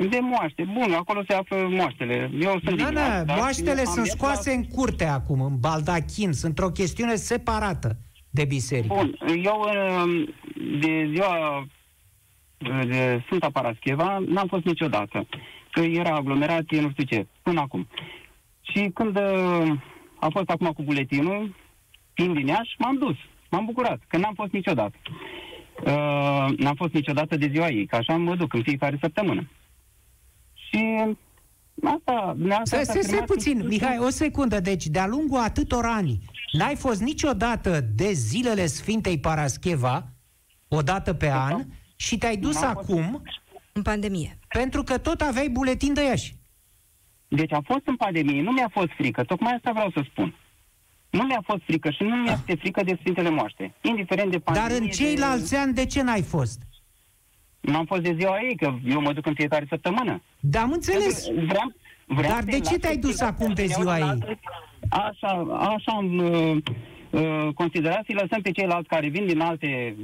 De moaște, bun, acolo se află moaștele. Eu sunt da, da, moaștele sunt scoase la... în curte acum, în baldachin, sunt o chestiune separată de biserică. Bun, eu de ziua de Sfânta Parascheva n-am fost niciodată, că era aglomerat, nu știu ce, până acum. Și când a fost acum cu buletinul, fiind din Iași, m-am dus. M-am bucurat, că n-am fost niciodată. Uh, n-am fost niciodată de ziua ei, că așa mă duc în fiecare săptămână. Și asta... Să se se puțin, Mihai, o secundă. Deci, de-a lungul atâtor ani, n-ai fost niciodată de zilele Sfintei Parascheva, o dată pe an, și te-ai dus acum... Fost... În pandemie. Pentru că tot aveai buletin de Iași. Deci a fost în pandemie, nu mi-a fost frică, tocmai asta vreau să spun. Nu mi-a fost frică și nu mi-a fost frică de Sfintele Moaște. Indiferent de pandemie... Dar în ceilalți de... ani de ce n-ai fost? Nu am fost de ziua ei, că eu mă duc în fiecare săptămână. Da, am înțeles. Vreau, vreau Dar de ce te-ai dus acum de ziua ei? Așa, așa am uh, uh, considerat să-i lăsăm pe ceilalți care vin din alte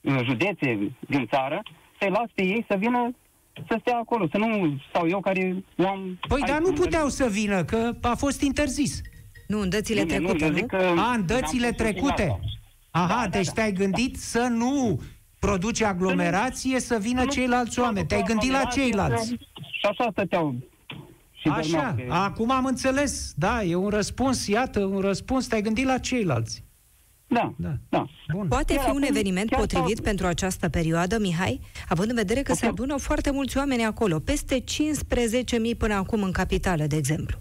uh, județe din țară, să-i las pe ei să vină să stea acolo, să nu stau eu care am... Păi, hai, dar nu am puteau să vină, că a fost interzis. Nu, în dățile Bine, nu, trecute, eu nu? zic că A, în n-am dățile pus trecute. asta. Aha, Da, da, deci da. te-ai gândit să nu produci aglomerație, să vină Nu, ceilalți oameni. Te-ai gândit la aglomerație, ceilalți. Și așa stăteau. Și Așa, dormeau pe- acum am înțeles. Da, e un răspuns, iată, un răspuns, te-ai gândit la ceilalți. Da, Da. da. Bun. Poate Iar fi un acum eveniment chiar potrivit s-au- pentru această perioadă, Mihai, având în vedere că se Ok. adună foarte mulți oameni acolo, peste 15.000 până acum în capitală, de exemplu.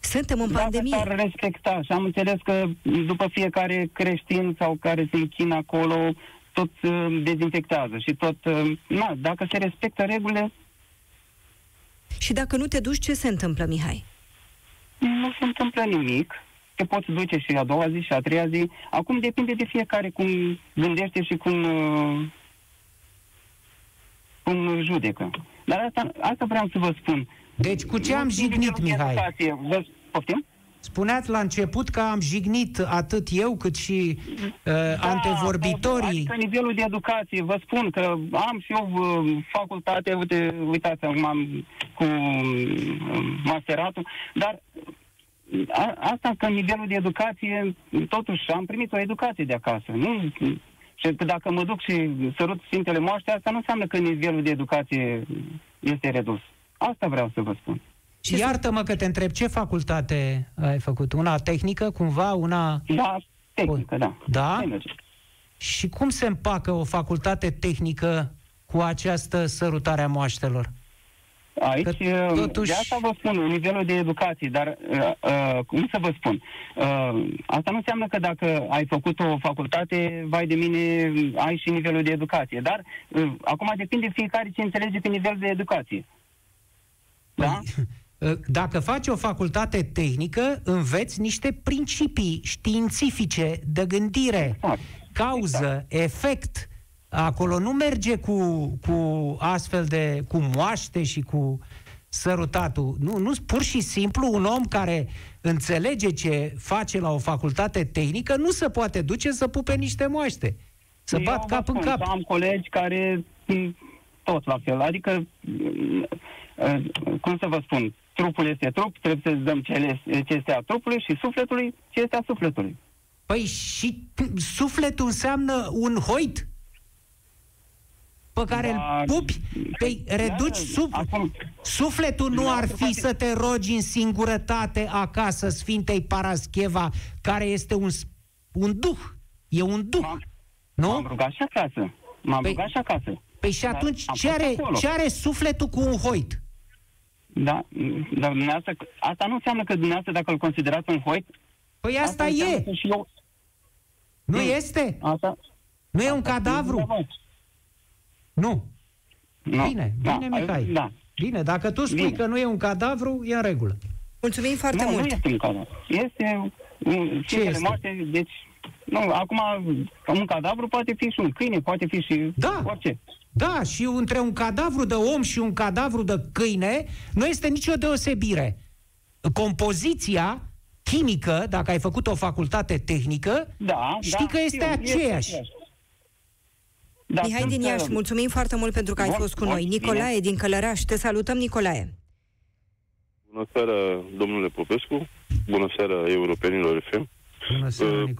Suntem în Dacă pandemie. s-ar respecta și am înțeles că după fiecare creștin sau care se închină acolo, tot uh, dezinfectează și tot... Uh, na, dacă se respectă regulile, Și dacă nu te duci, ce se întâmplă, Mihai? nu se întâmplă nimic. Te poți duce și a doua zi și a treia zi. Acum depinde de fiecare cum gândește și cum, uh, cum judecă. Dar asta, asta vreau să vă spun. Deci cu ce Nu am țin de jignit, nivelul de Mihai? educație. Vă poftim? Spuneați la început că am jignit atât eu cât și uh, antevorbitorii. Adică nivelul de educație, vă spun că am și eu uh, facultate, uite, uitați, acum am cu uh, masteratul, dar a, asta că nivelul de educație, totuși am primit o educație de acasă. Nu, și că dacă mă duc și sărut Sfintele Moaște, asta nu înseamnă că nivelul de educație este redus. Asta vreau să vă spun. Și Iartă-mă că te întreb, ce facultate ai făcut? Una tehnică, cumva? Una... Da, tehnică, da. Da? Hai, merge. Și cum se împacă o facultate tehnică cu această sărutare a moaștelor? Aici, Că uh, totuși- de asta vă spun, nivelul de educație, dar, uh, uh, cum să vă spun, uh, asta nu înseamnă că dacă ai făcut o facultate, vai de mine, ai și nivelul de educație, dar uh, acum depinde fiecare ce înțelege pe nivel de educație. Da? Păi, <laughs> Dacă faci o facultate tehnică, înveți niște principii științifice de gândire, Exact. cauză, efect. Acolo nu merge cu, cu astfel de, cu moaște și cu sărutatul. Nu, nu, pur și simplu un om care înțelege ce face la o facultate tehnică nu se poate duce să pupe niște moaște. Să Eu bat vă cap în spun, cap. Am colegi care mm, tot la fel, adică, mm, uh, cum să vă spun, trupul este trup, trebuie să dăm ce ce este a trupului și sufletului ce este a sufletului. Păi și sufletul înseamnă un hoit pe care Da, îl pupi, păi reduci da, suf... acum- sufletul nu ar fi să te rogi în singurătate acasă Sfintei Parascheva, care este un, s- un duh, e un duh, M-am- nu? M-am rugat și acasă. M-am Păi- rugat și acasă. Păi și Dar atunci am ce fost are, acolo. ce are sufletul cu un hoit? Da, dar dumneavoastră, asta nu înseamnă că dumneavoastră, dacă îl considerați un hoit, Păi asta înseamnă e, că și eu, nu Mm. este? asta, Nu e un asta cadavru? dumneavoastră. Nu. Nu. Bine, Da, bine, Mihai. Da. Bine, dacă tu spui Bine. că nu e un cadavru, e în regulă. Mulțumim foarte nu, mult. nu este un cadavru. Este un Ce ce este? moarte, deci, nu, acum, un cadavru poate fi și un câine, poate fi și Da. orice. Da, și între un cadavru de om și un cadavru de câine nu este nicio deosebire. Compoziția chimică, dacă ai făcut o facultate tehnică, Da, Știi da, că este știu, aceeași. Da, Mihai sunt, din Iași, uh, mulțumim foarte mult pentru că ai Bun, fost cu bun, noi. bine. Nicolae din Călăraș, te salutăm, Nicolae. Bună seara, domnule Popescu. Bună seara, europenilor FM. Bună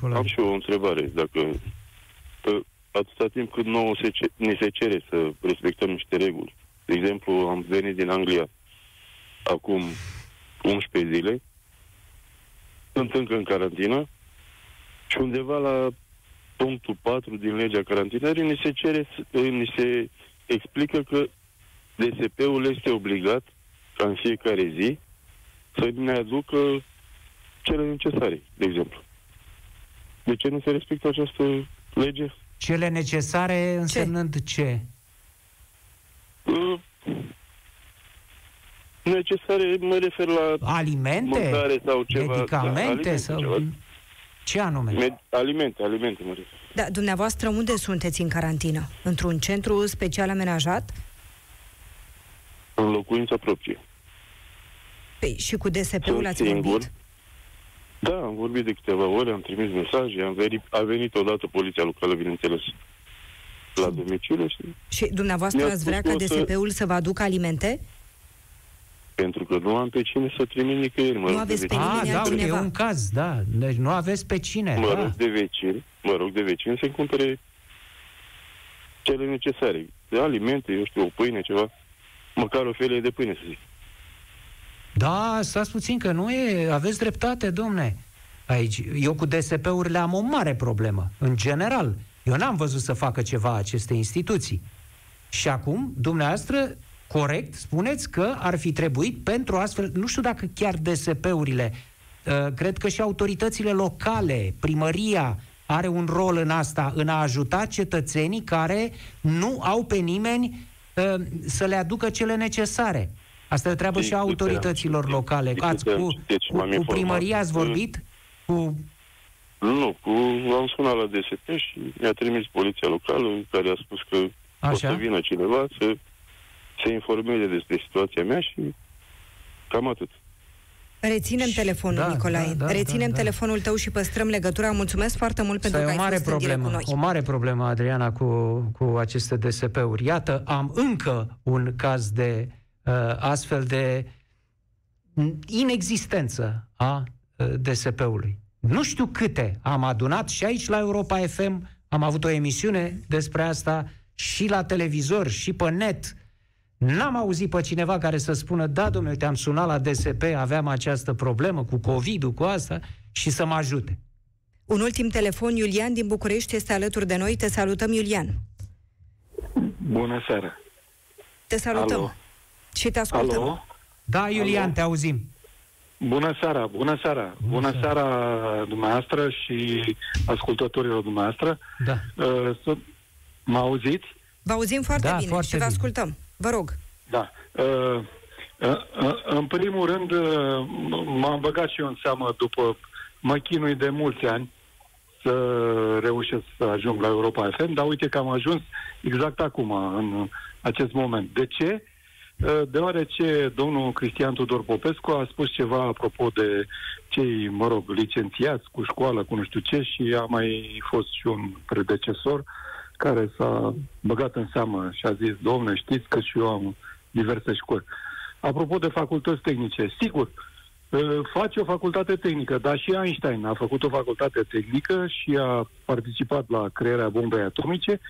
Uh, am și eu o întrebare. Dacă uh, atâta timp cât nouă se ce, ni se cere să respectăm niște reguli, de exemplu, am venit din Anglia acum 11 zile, sunt încă în carantină și undeva la punctul 4 din legea carantinării ni se cere, să- uh, ni se explică că DSP-ul este obligat ca în fiecare zi să ne aducă cele necesare, de exemplu. De ce nu se respectă această lege? Cele necesare însemnând ce? Uh, Necesare, mă refer la Alimente? mâncare sau ceva. da, Medicamente? alimente, sau... ceva. Ce anume? Med- alimente, alimente, mă refer. Da, dumneavoastră unde sunteți în carantină? Într-un centru special amenajat? În locuința proprie. Păi, și cu DSP-ul Sunt ați singur. vorbit? Da, am vorbit de câteva ore, am trimis mesaje, am venit, a venit odată poliția locală, bineînțeles. la domiciliu și Și dumneavoastră Mi-a ați vrea spus ca că o să- DSP-ul să vă aducă alimente? pentru că nu am pe cine să trimit nicăieri. Mă Nu rog aveți de pe vecini. A, nimeni da, uite, e altcineva. un caz, da. Deci nu aveți pe cine, Mă da. rog de vecini, mă rog de vecini să-mi cumpere cele necesare. De alimente, eu știu, o pâine, ceva. Măcar o felie de pâine, să zic. Da, stați puțin că nu e, aveți dreptate, domne. Aici, eu cu DSP-urile am o mare problemă, în general. Eu n-am văzut să facă ceva aceste instituții. Și acum, dumneavoastră, corect, spuneți că ar fi trebuit pentru astfel, nu știu dacă chiar DSP-urile, uh, cred că și autoritățile locale, primăria, are un rol în asta, în a ajuta cetățenii care nu au pe nimeni uh, să le aducă cele necesare. Asta e o treabă și a Din câte autorităților am- locale. din Ați câte am cu, citit și cu, m-am cu informat, primăria ați că- vorbit? Cu... Nu, cu, am sunat la DSP și mi-a trimis poliția locală care a spus că o Așa? să vină cineva să se informeze despre situația mea și cam atât. Reținem telefonul, Da, Nicolae. da, da, Reținem da, da. telefonul tău și păstrăm legătura. Mulțumesc foarte mult pentru Asta că e o ai mare fost în direct problemă, cu noi. o mare problemă, Adriana, cu, cu aceste DSP-uri. Iată, am încă un caz de uh, astfel de inexistență a uh, DSP-ului. Nu știu câte am adunat și aici la Europa FM am avut o emisiune despre asta și la televizor și pe net. N-am auzit pe cineva care să spună, da, domnule, te-am sunat la DSP, aveam această problemă cu COVID-ul, cu asta, și să mă ajute. Un ultim telefon, Iulian din București este alături de noi. Te salutăm, Iulian. Bună seara. Te salutăm. Alo. Și te ascultăm. Alo? Da, Iulian, Alo? te auzim. Bună seara, bună seara. Bună, seara. seara dumneavoastră și ascultătorilor dumneavoastră. Da. Uh, să... Mă auziți? Vă auzim foarte Da, bine foarte și vă bine. ascultăm. Vă rog. Da. Uh, uh, uh, în primul rând, uh, m-am băgat și eu în seamă după... Mă chinui de mulți ani să reușesc să ajung la Europa FM, dar uite că am ajuns exact acum, în acest moment. De ce? Uh, Deoarece domnul Cristian Tudor Popescu a spus ceva apropo de cei, mă rog, licențiați cu școală, cu nu știu ce, și a mai fost și un predecesor care s-a băgat în seamă și a zis, domne, știți că și eu am diverse școli. Apropo de facultăți tehnice, sigur, uh, face o facultate tehnică, dar și Einstein a făcut o facultate tehnică și a participat la crearea bombei atomice,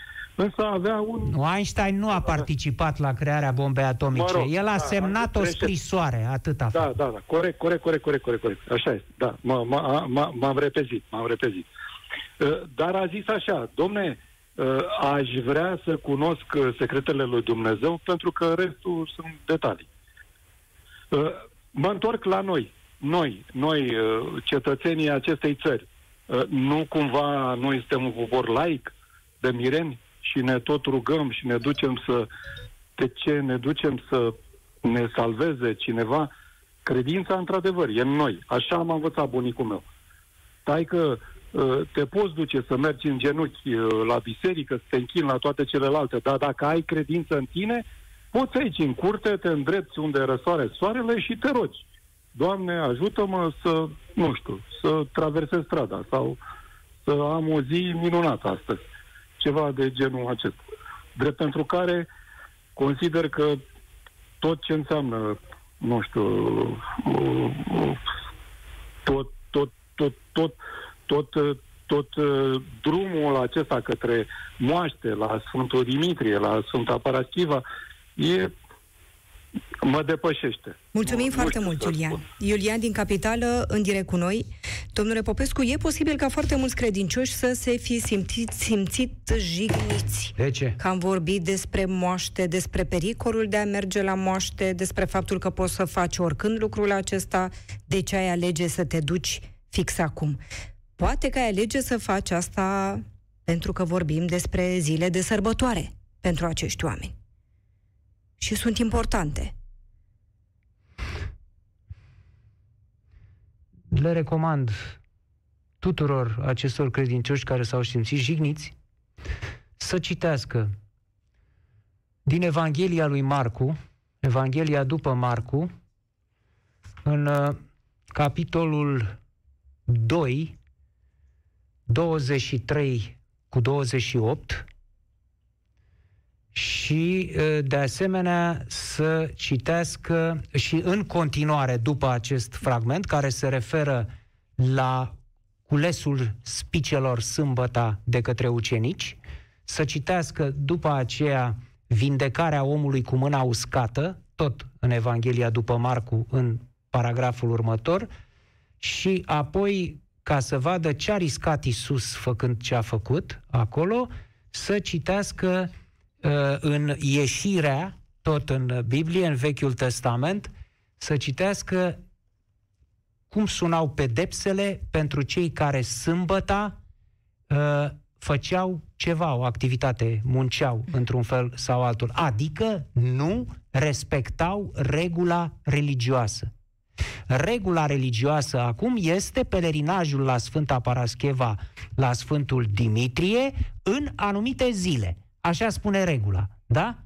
însă avea un Nu, Einstein nu a participat la crearea bombei atomice. Mă rog, El a da, semnat o greșesc. scrisoare, atât a Da, făcut. da, da, corect, corect, corect, corect, corect, corect. Așa este, da, m- m- m- m-am repezit, m-am repezit. Uh, Dar a zis așa, domne, uh, aș vrea să cunosc uh, secretele lui Dumnezeu pentru că restul sunt detalii. Uh, Mă întorc la noi, noi, noi, uh, cetățenii acestei țări. Uh, Nu cumva noi suntem un popor laic de mireni și ne tot rugăm și ne ducem să... De ce ne ducem să ne salveze cineva? Credința, într-adevăr, e în noi. Așa am învățat bunicul meu. Stai că uh, te poți duce să mergi în genunchi uh, la biserică, să te închini la toate celelalte, dar dacă ai credință în tine, poți aici în curte, te îndrepți unde răsoare soarele și te rogi. Doamne, ajută-mă să, nu știu, să traversez strada sau să am o zi minunată astăzi. Ceva de genul acesta. Drept pentru care consider că tot ce înseamnă, nu știu, uh, uh, tot, tot, tot, tot, tot, uh, tot uh, drumul acesta către moaște, la Sfântul Dimitrie, la Sfânta Paraschiva, e mă depășește. Mulțumim Nu- nu foarte știu mult, să Iulian. spun. Iulian din Capitală, în direct cu noi. Domnule Popescu, e posibil ca foarte mulți credincioși să se fi simțit, simțit jigniți. De ce? Că am vorbit despre moaște, despre pericolul de a merge la moaște, despre faptul că poți să faci oricând lucrul acesta, de ce ai alege să te duci fix acum. Poate că ai alege să faci asta pentru că vorbim despre zile de sărbătoare pentru acești oameni. Și sunt importante. Le recomand tuturor acestor credincioși care s-au simțit jigniți să citească din Evanghelia lui Marcu, Evanghelia după Marcu, în uh, capitolul 2, 23 cu 28, și, de asemenea, să citească și în continuare, după acest fragment, care se referă la culesul spicelor sâmbăta de către ucenici, să citească după aceea vindecarea omului cu mâna uscată, tot în Evanghelia după Marcu, în paragraful următor, și apoi, ca să vadă ce a riscat Isus făcând ce a făcut acolo, să citească uh, în ieșirea, tot în Biblie, în Vechiul Testament, să citească cum sunau pedepsele pentru cei care sâmbăta uh, făceau ceva, o activitate, munceau într-un fel sau altul. Adică nu respectau regula religioasă. Regula religioasă acum este pelerinajul la Sfânta Parascheva, la Sfântul Dimitrie, în anumite zile. Așa spune regula, da?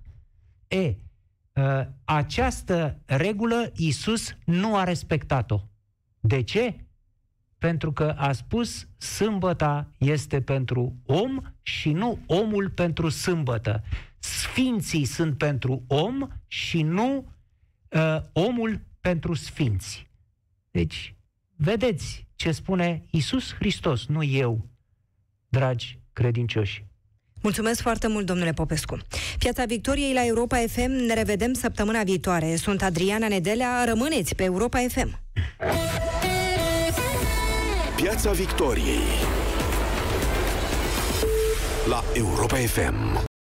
E, ă, această regulă Isus nu a respectat-o. De ce? Pentru că a spus sâmbăta este pentru om și nu omul pentru sâmbătă. Sfinții sunt pentru om și nu uh, omul pentru sfinți. Deci, vedeți ce spune Isus Hristos, nu eu, dragi credincioși. Mulțumesc foarte mult, domnule Popescu. Piața Victoriei la Europa FM, ne revedem săptămâna viitoare. Sunt Adriana Nedelea, rămâneți pe Europa FM. Piața Victoriei la Europa FM.